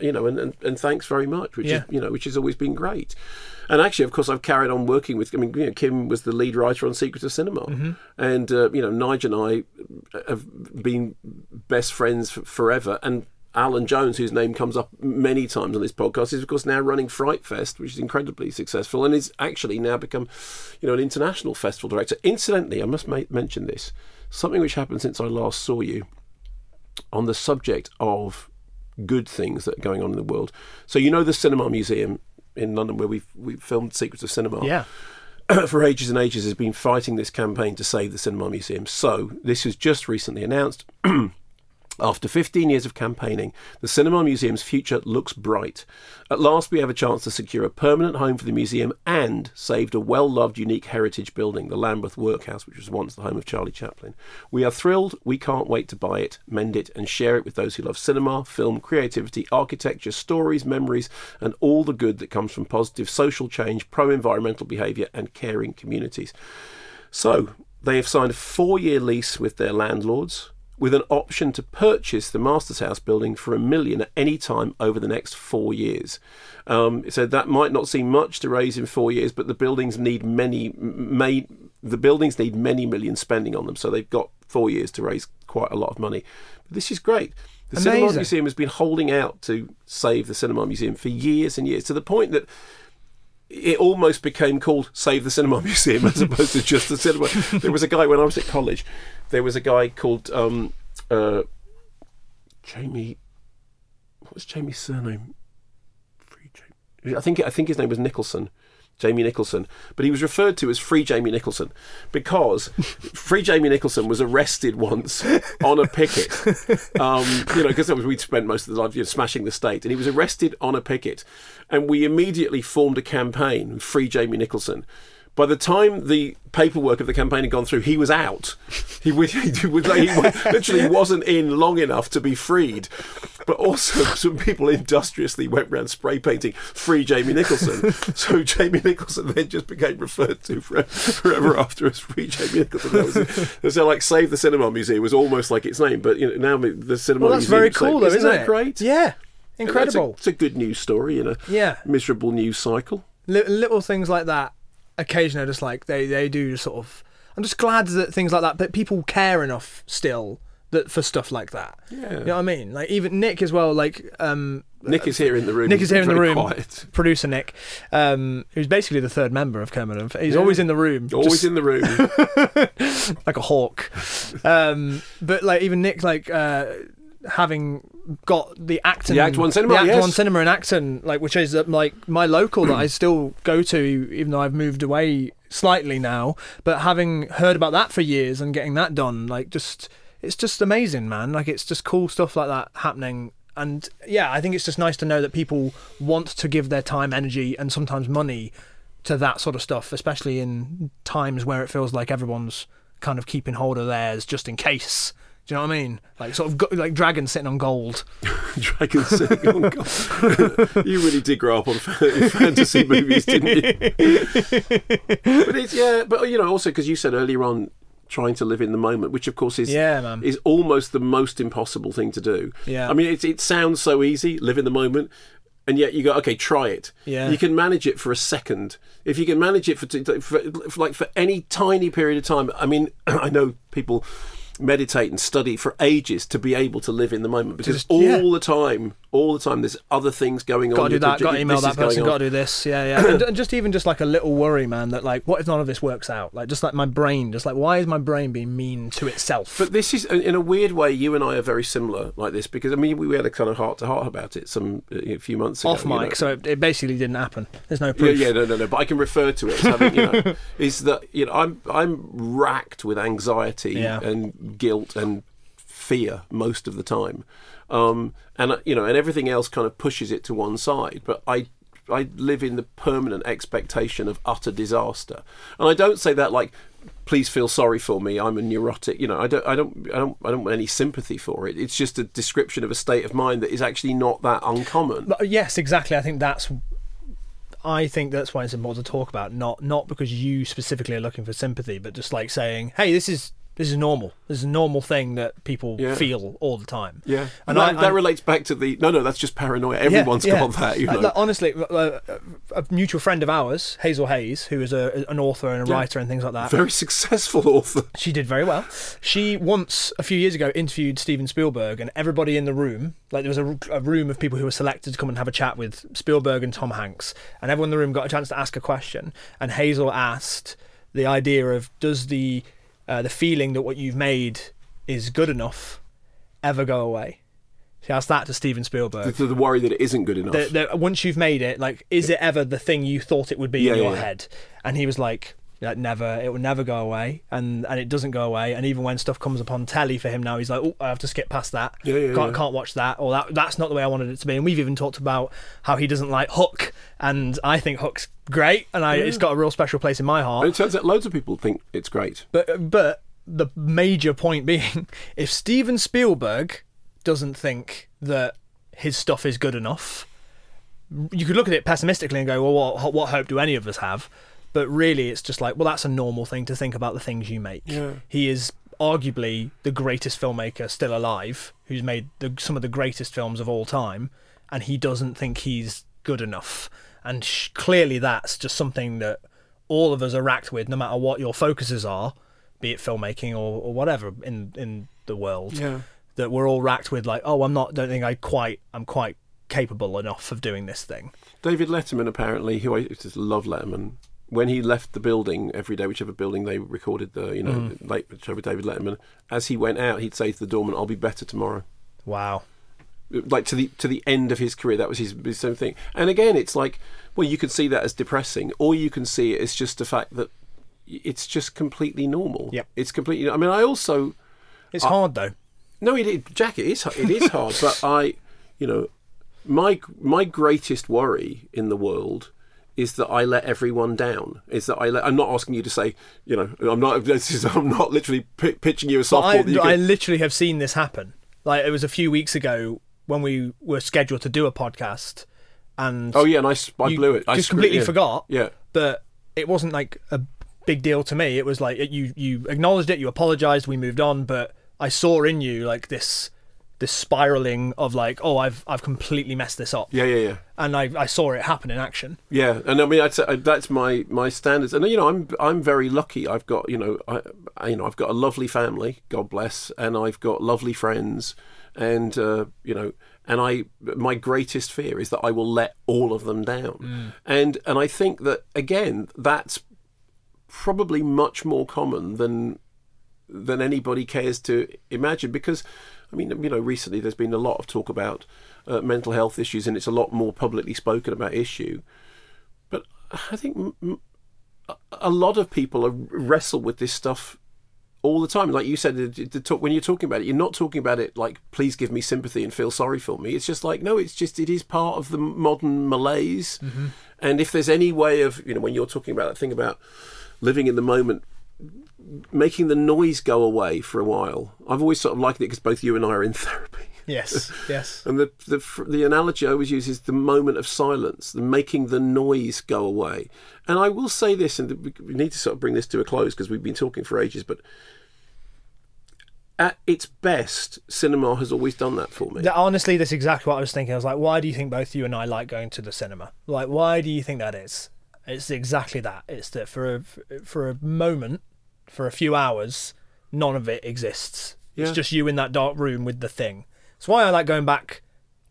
[SPEAKER 1] you know, and and, and thanks very much, which
[SPEAKER 2] Yeah.
[SPEAKER 1] is you know, which has always been great. And actually, of course, I've carried on working with. I mean, you know, Kim was the lead writer on Secrets of Cinema,
[SPEAKER 2] Mm-hmm.
[SPEAKER 1] and uh, you know, Nigel and I have been best friends forever. And Alan Jones, whose name comes up many times on this podcast, is of course now running Fright Fest, which is incredibly successful, and is actually now become, you know, an international festival director. Incidentally, I must ma- mention this: something which happened since I last saw you on the subject of good things that are going on in the world. So you know the Cinema Museum in London, where we've we filmed Secrets of Cinema
[SPEAKER 2] yeah
[SPEAKER 1] for ages and ages has been fighting this campaign to save the Cinema Museum. So this was just recently announced. After 15 years of campaigning, the Cinema Museum's future looks bright. At last, we have a chance to secure a permanent home for the museum and saved a well loved, unique heritage building, the Lambeth Workhouse, which was once the home of Charlie Chaplin. We are thrilled. We can't wait to buy it, mend it, and share it with those who love cinema, film, creativity, architecture, stories, memories, and all the good that comes from positive social change, pro environmental behaviour, and caring communities. So, they have signed a four year lease with their landlords with an option to purchase the Masters House building for a million at any time over the next four years. Um, so that might not seem much to raise in four years, but the buildings need many, may, the buildings need many millions spending on them. So they've got four years to raise quite a lot of money. But this is great. The Cinema Museum has been holding out to save the Cinema Museum for years and years, to the point that it almost became called Save the Cinema Museum as opposed to just the cinema. There was a guy when I was at college. There was a guy called um, uh, Jamie. What was Jamie's surname? I think I think his name was Nicholson. Jamie Nicholson, but he was referred to as Free Jamie Nicholson because Free Jamie Nicholson was arrested once on a picket. Um, you know, because we'd spent most of the life you know, smashing the state, and he was arrested on a picket, and we immediately formed a campaign, Free Jamie Nicholson. By the time the paperwork of the campaign had gone through, he was out. He, was, he, was, he literally wasn't in long enough to be freed. But also, some people industriously went around spray painting "Free Jamie Nicholson." so Jamie Nicholson then just became referred to for, forever after as "Free Jamie Nicholson." That was, so, like, "Save the Cinema Museum" was almost like its name, but you know, now the cinema.
[SPEAKER 2] Well, that's
[SPEAKER 1] Museum
[SPEAKER 2] very cool, though,
[SPEAKER 1] isn't
[SPEAKER 2] isn't it?
[SPEAKER 1] great?
[SPEAKER 2] Yeah,
[SPEAKER 1] It's a,
[SPEAKER 2] incredible.
[SPEAKER 1] it's a good news story in a
[SPEAKER 2] Yeah.
[SPEAKER 1] miserable news cycle.
[SPEAKER 2] Li- little things like that occasionally just like they they do sort of i'm just glad that things like that but people care enough still that for stuff like that
[SPEAKER 1] Yeah.
[SPEAKER 2] you know what i mean like even nick as well like um
[SPEAKER 1] Nick is here in the room.
[SPEAKER 2] Nick is here in the room.
[SPEAKER 1] Quiet.
[SPEAKER 2] Producer Nick, um, who's basically the third member of Kermode. He's
[SPEAKER 1] Yeah.
[SPEAKER 2] always in the room,
[SPEAKER 1] Always
[SPEAKER 2] just
[SPEAKER 1] in the room.
[SPEAKER 2] like a hawk. Um, but like even Nick, like uh, having got the Acton,
[SPEAKER 1] The Act One Cinema,
[SPEAKER 2] the Act
[SPEAKER 1] yes.
[SPEAKER 2] One Cinema in Acton, like which is uh, like my local that I still go to, even though I've moved away slightly now. But having heard about that for years and getting that done, like just it's just amazing, man. Like it's just cool stuff like that happening. And yeah, I think it's just nice to know that people want to give their time, energy, and sometimes money to that sort of stuff, especially in times where it feels like everyone's kind of keeping hold of theirs just in case. Do you know what I mean? Like sort of go, like dragons sitting on gold.
[SPEAKER 1] Dragon sitting on gold. you really did grow up on fantasy movies, didn't you? but it's yeah, but you know, also because you said earlier on trying to live in the moment, which of course is
[SPEAKER 2] Yeah, man.
[SPEAKER 1] is almost the most impossible thing to do.
[SPEAKER 2] Yeah.
[SPEAKER 1] I mean, it it sounds so easy, live in the moment. And yet you go, okay, try it.
[SPEAKER 2] Yeah.
[SPEAKER 1] You can manage it for a second. If you can manage it for, t- for, for like for any tiny period of time. I mean, I know people meditate and study for ages to be able to live in the moment because
[SPEAKER 2] Just-
[SPEAKER 1] all
[SPEAKER 2] yeah.
[SPEAKER 1] the time, all the time, there's other things going on.
[SPEAKER 2] Got to do that. Got to email that person. Got to do this. Yeah, yeah. and, and just even just like a little worry, man. That like, what if none of this works out? Like, just like my brain, just like, why is my brain being mean to itself?
[SPEAKER 1] But this is, in a weird way, you and I are very similar like this because I mean we had a kind of heart to heart about it some uh, a few months ago.
[SPEAKER 2] Off
[SPEAKER 1] you
[SPEAKER 2] mic,
[SPEAKER 1] know.
[SPEAKER 2] so it, it basically didn't happen. There's no
[SPEAKER 1] Yeah,
[SPEAKER 2] proof.
[SPEAKER 1] yeah, no, no, no. But I can refer to it as having, you know, is that you know I'm I'm racked with anxiety
[SPEAKER 2] Yeah.
[SPEAKER 1] and guilt and fear most of the time, um, and you know, and everything else kind of pushes it to one side. But I I live in the permanent expectation of utter disaster, and I don't say that like. Please feel sorry for me. I'm a neurotic. You know, I don't, I don't, I don't, I don't want any sympathy for it. It's just a description of a state of mind that is actually not that uncommon.
[SPEAKER 2] Yes, exactly. I think that's. I think that's why it's important to talk about. Not not because you specifically are looking for sympathy, but just like saying, "Hey, this is this is normal. This is a normal thing that people
[SPEAKER 1] Yeah.
[SPEAKER 2] feel all the time."
[SPEAKER 1] Yeah,
[SPEAKER 2] and
[SPEAKER 1] and
[SPEAKER 2] I,
[SPEAKER 1] that, that relates back to the no, no. That's just paranoia.
[SPEAKER 2] Yeah,
[SPEAKER 1] Everyone's
[SPEAKER 2] yeah.
[SPEAKER 1] got that. You
[SPEAKER 2] Uh,
[SPEAKER 1] know.
[SPEAKER 2] like, honestly, uh, a mutual friend of ours, Hazel Hayes, who is a, an author and a
[SPEAKER 1] Yeah.
[SPEAKER 2] writer and things like that.
[SPEAKER 1] Very successful author.
[SPEAKER 2] She did very well. She once, a few years ago, interviewed Steven Spielberg, and everybody in the room, like there was a, a room of people who were selected to come and have a chat with Spielberg and Tom Hanks, and everyone in the room got a chance to ask a question. And Hazel asked the idea of does the uh, the feeling that what you've made is good enough ever go away? She asked that to Steven Spielberg.
[SPEAKER 1] the, the worry that it isn't good enough.
[SPEAKER 2] The, the, once you've made it, like, is it ever the thing you thought it would be
[SPEAKER 1] Yeah,
[SPEAKER 2] in
[SPEAKER 1] yeah,
[SPEAKER 2] your
[SPEAKER 1] yeah.
[SPEAKER 2] head? And he was like, Like never, it will never go away, and and it doesn't go away. And even when stuff comes upon telly for him now, he's like, oh, I have to skip past that.
[SPEAKER 1] Yeah, yeah,
[SPEAKER 2] can't,
[SPEAKER 1] yeah.
[SPEAKER 2] can't watch that, or that that's not the way I wanted it to be. And we've even talked about how he doesn't like Hook, and I think Hook's great, and I
[SPEAKER 1] Yeah.
[SPEAKER 2] it's got a real special place in my heart.
[SPEAKER 1] And it turns out loads of people think it's great.
[SPEAKER 2] But but the major point being, if Steven Spielberg doesn't think that his stuff is good enough, you could look at it pessimistically and go, well, what, what hope do any of us have? But really, it's just like, well, that's a normal thing to think about the things you make.
[SPEAKER 1] Yeah.
[SPEAKER 2] He is arguably the greatest filmmaker still alive, who's made the, some of the greatest films of all time, and he doesn't think he's good enough. And sh- clearly, that's just something that all of us are racked with, no matter what your focuses are, be it filmmaking or, or whatever in in the world.
[SPEAKER 1] Yeah.
[SPEAKER 2] That we're all racked with, like, oh, I'm not. Don't think I quite. I'm quite capable enough of doing this thing.
[SPEAKER 1] David Letterman, apparently, who I just love Letterman, when he left the building every day, whichever building they recorded the, you know,
[SPEAKER 2] Mm.
[SPEAKER 1] late show with David Letterman, as he went out, he'd say to the doorman, "I'll be better tomorrow."
[SPEAKER 2] Wow.
[SPEAKER 1] Like to the to the end of his career, that was his, his same thing. And again, it's like, well, you could see that as depressing, or you can see it as just the fact that it's just completely normal.
[SPEAKER 2] Yeah.
[SPEAKER 1] it's completely. I mean, I also.
[SPEAKER 2] It's
[SPEAKER 1] I-
[SPEAKER 2] hard though.
[SPEAKER 1] No, it, it Jack, it is it is hard, but I, you know, my my greatest worry in the world is that I let everyone down. Is that I let? I'm not asking you to say, you know, I'm not. This is, I'm not literally pi pitching you a softball.
[SPEAKER 2] I,
[SPEAKER 1] that you
[SPEAKER 2] I literally have seen this happen. Like it was a few weeks ago when we were scheduled to do a podcast, and
[SPEAKER 1] oh yeah, and I,
[SPEAKER 2] you
[SPEAKER 1] blew it. I
[SPEAKER 2] just completely
[SPEAKER 1] yeah.
[SPEAKER 2] forgot.
[SPEAKER 1] Yeah.
[SPEAKER 2] but it wasn't like a big deal to me. It was like you you acknowledged it, you apologized, we moved on. But I saw in you like this this spiraling of like, oh, I've I've completely messed this up.
[SPEAKER 1] Yeah, yeah, yeah.
[SPEAKER 2] And I I saw it happen in action.
[SPEAKER 1] Yeah, and I mean I'd say, uh, that's my my standards, and you know I'm I'm very lucky. I've got you know I, I you know I've got a lovely family, God bless, and I've got lovely friends, and uh, you know, and I my greatest fear is that I will let all of them down, and and I think that again that's probably much more common than than anybody cares to imagine because I mean you know recently there's been a lot of talk about uh, mental health issues and it's a lot more publicly spoken about issue. But I think m- a- lot of people are, wrestle with this stuff all the time. Like you said the- the talk, when you're talking about it you're not talking about it like please give me sympathy and feel sorry for me. It's just like no it's just it is part of the modern malaise. And if there's any way of you know when you're talking about that thing about living in the moment making the noise go away for a while. I've always sort of liked it because both you and I are in therapy.
[SPEAKER 2] Yes, yes.
[SPEAKER 1] And the, the the analogy I always use is the moment of silence, the making the noise go away. And I will say this, and we we need to sort of bring this to a close because we've been talking for ages. But at its best, cinema has always done that for me.
[SPEAKER 2] Honestly, that's exactly what I was thinking. I was like, why do you think both you and I like going to the cinema? Like, why do you think that is? It's exactly that. It's that for a, for a moment, for a few hours, none of it exists.
[SPEAKER 1] Yeah.
[SPEAKER 2] It's just you in that dark room with the thing. It's why I like going back.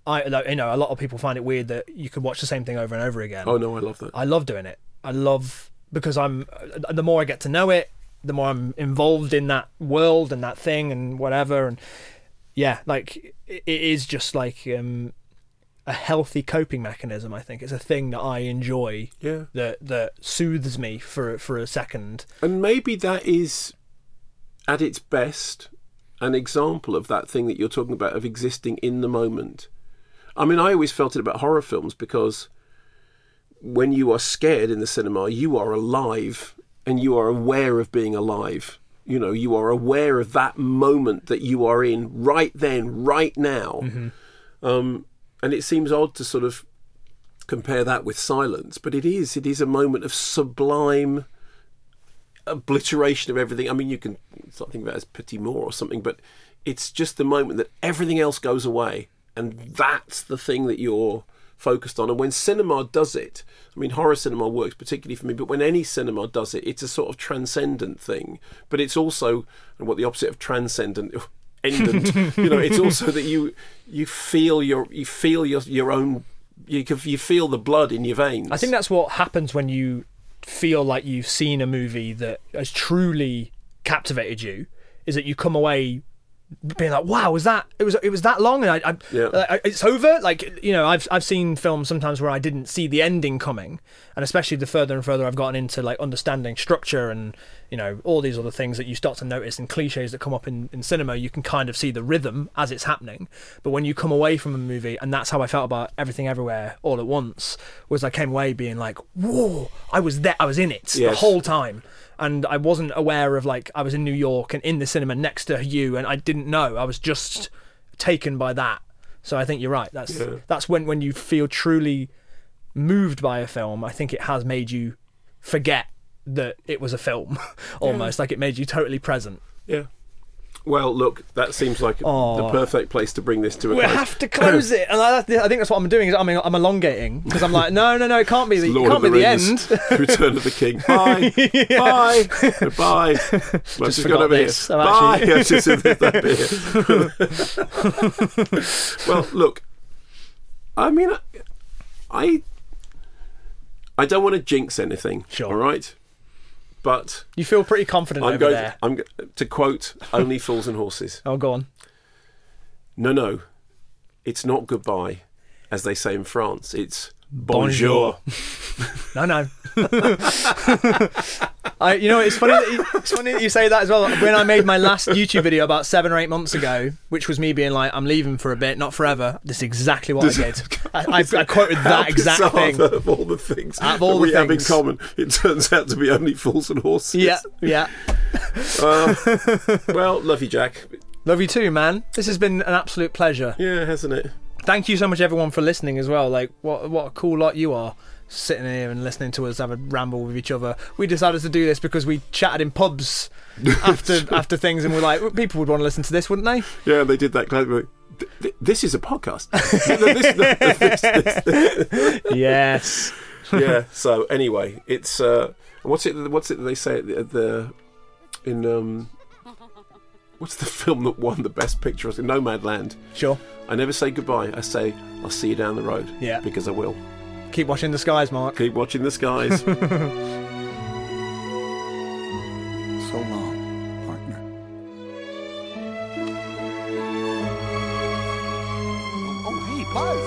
[SPEAKER 2] I you know, a lot of people find it weird that you could watch the same thing over and over again.
[SPEAKER 1] Oh no, I love that.
[SPEAKER 2] I love doing it. I love because I'm the more I get to know it, the more I'm involved in that world and that thing and whatever. And yeah, like it it is just like um, a healthy coping mechanism. I think it's a thing that I enjoy.
[SPEAKER 1] Yeah.
[SPEAKER 2] That that soothes me for for a second.
[SPEAKER 1] And maybe that is, at its best, an example of that thing that you're talking about of existing in the moment. I mean, I always felt it about horror films because when you are scared in the cinema, you are alive and you are aware of being alive. You know, you are aware of that moment that you are in right then, right now. Um, and it seems odd to sort of compare that with silence, but it is. It is a moment of sublime obliteration of everything. I mean, you can start thinking about it as petite mort or something, but it's just the moment that everything else goes away, and that's the thing that you're focused on. And when cinema does it, I mean, horror cinema works particularly for me, but when any cinema does it, it's a sort of transcendent thing. But it's also, and what the opposite of transcendent. Endant, you know, it's also that you you feel your you feel your your own you you feel the blood in your veins.
[SPEAKER 2] I think that's what happens when you feel like you've seen a movie that has truly captivated you. Is that you come away being like, "Wow, was that it was it was that long?" And I, I,
[SPEAKER 1] Yeah.
[SPEAKER 2] I- it's over. Like you know, I've I've seen films sometimes where I didn't see the ending coming, and especially the further and further I've gotten into like understanding structure and you know all these other things that you start to notice and cliches that come up in in cinema, you can kind of see the rhythm as it's happening. But when you come away from a movie, and that's how I felt about everything everywhere all at once, was I came away being like, "Whoa, I was there, I was in it the whole time." And I wasn't aware of like I was in New York and in the cinema next to you, and I didn't know. I was just taken by that. So I think you're right. That's
[SPEAKER 1] Yeah.
[SPEAKER 2] that's when when you feel truly moved by a film. I think it has made you forget that it was a film, almost like it made you totally present.
[SPEAKER 1] Yeah. Well, look, that seems like the
[SPEAKER 2] Oh.
[SPEAKER 1] perfect place to bring this to a
[SPEAKER 2] We
[SPEAKER 1] close.
[SPEAKER 2] have to close it, and I, I think that's what I'm doing. Is I'm, I'm elongating because I'm like, no, no, no, it can't be the,
[SPEAKER 1] Lord
[SPEAKER 2] can't be
[SPEAKER 1] the
[SPEAKER 2] the
[SPEAKER 1] Rings,
[SPEAKER 2] end.
[SPEAKER 1] Return of the King. Bye. Bye. Bye. I've just,
[SPEAKER 2] forgot
[SPEAKER 1] got
[SPEAKER 2] this.
[SPEAKER 1] here. Bye.
[SPEAKER 2] actually-
[SPEAKER 1] I've just said that bit. well, look, I mean, I, I, I don't want to jinx anything.
[SPEAKER 2] Sure.
[SPEAKER 1] All right. But
[SPEAKER 2] You feel pretty confident
[SPEAKER 1] I'm
[SPEAKER 2] over
[SPEAKER 1] going.
[SPEAKER 2] there.
[SPEAKER 1] I'm to quote only fools and horses.
[SPEAKER 2] Oh, go on.
[SPEAKER 1] No, no, it's not goodbye, as they say in France. It's bonjour.
[SPEAKER 2] No, no. I, you know, it's funny. That you, it's funny that you say that as well. When I made my last YouTube video about seven or eight months ago, which was me being like, "I'm leaving for a bit, not forever." This is exactly what I did. I, I, I quoted that exact thing.
[SPEAKER 1] that Of all the things
[SPEAKER 2] Out of all
[SPEAKER 1] that we
[SPEAKER 2] the
[SPEAKER 1] have in common, it turns out to be only fools and horses.
[SPEAKER 2] Yeah, yeah.
[SPEAKER 1] Uh, well, love you, Jack.
[SPEAKER 2] Love you too, man. This has been an absolute pleasure.
[SPEAKER 1] Yeah, hasn't it?
[SPEAKER 2] Thank you so much, everyone, for listening as well. Like, what what a cool lot you are, sitting here and listening to us have a ramble with each other. We decided to do this because we chatted in pubs after after things, and we're like, people would want to listen to this, wouldn't they?
[SPEAKER 1] Yeah, they did that. Th- th- This is a podcast. This- this- this-
[SPEAKER 2] yes.
[SPEAKER 1] yeah. So anyway, it's uh, what's it? What's it they say at the, at the in um, what's the film that won the best picture? Oscar? Nomadland.
[SPEAKER 2] Sure.
[SPEAKER 1] I never say goodbye. I say I'll see you down the road.
[SPEAKER 2] Yeah.
[SPEAKER 1] Because I will.
[SPEAKER 2] Keep watching the skies, Mark.
[SPEAKER 1] Keep watching the skies.
[SPEAKER 5] So long, partner. Oh, hey, Buzz,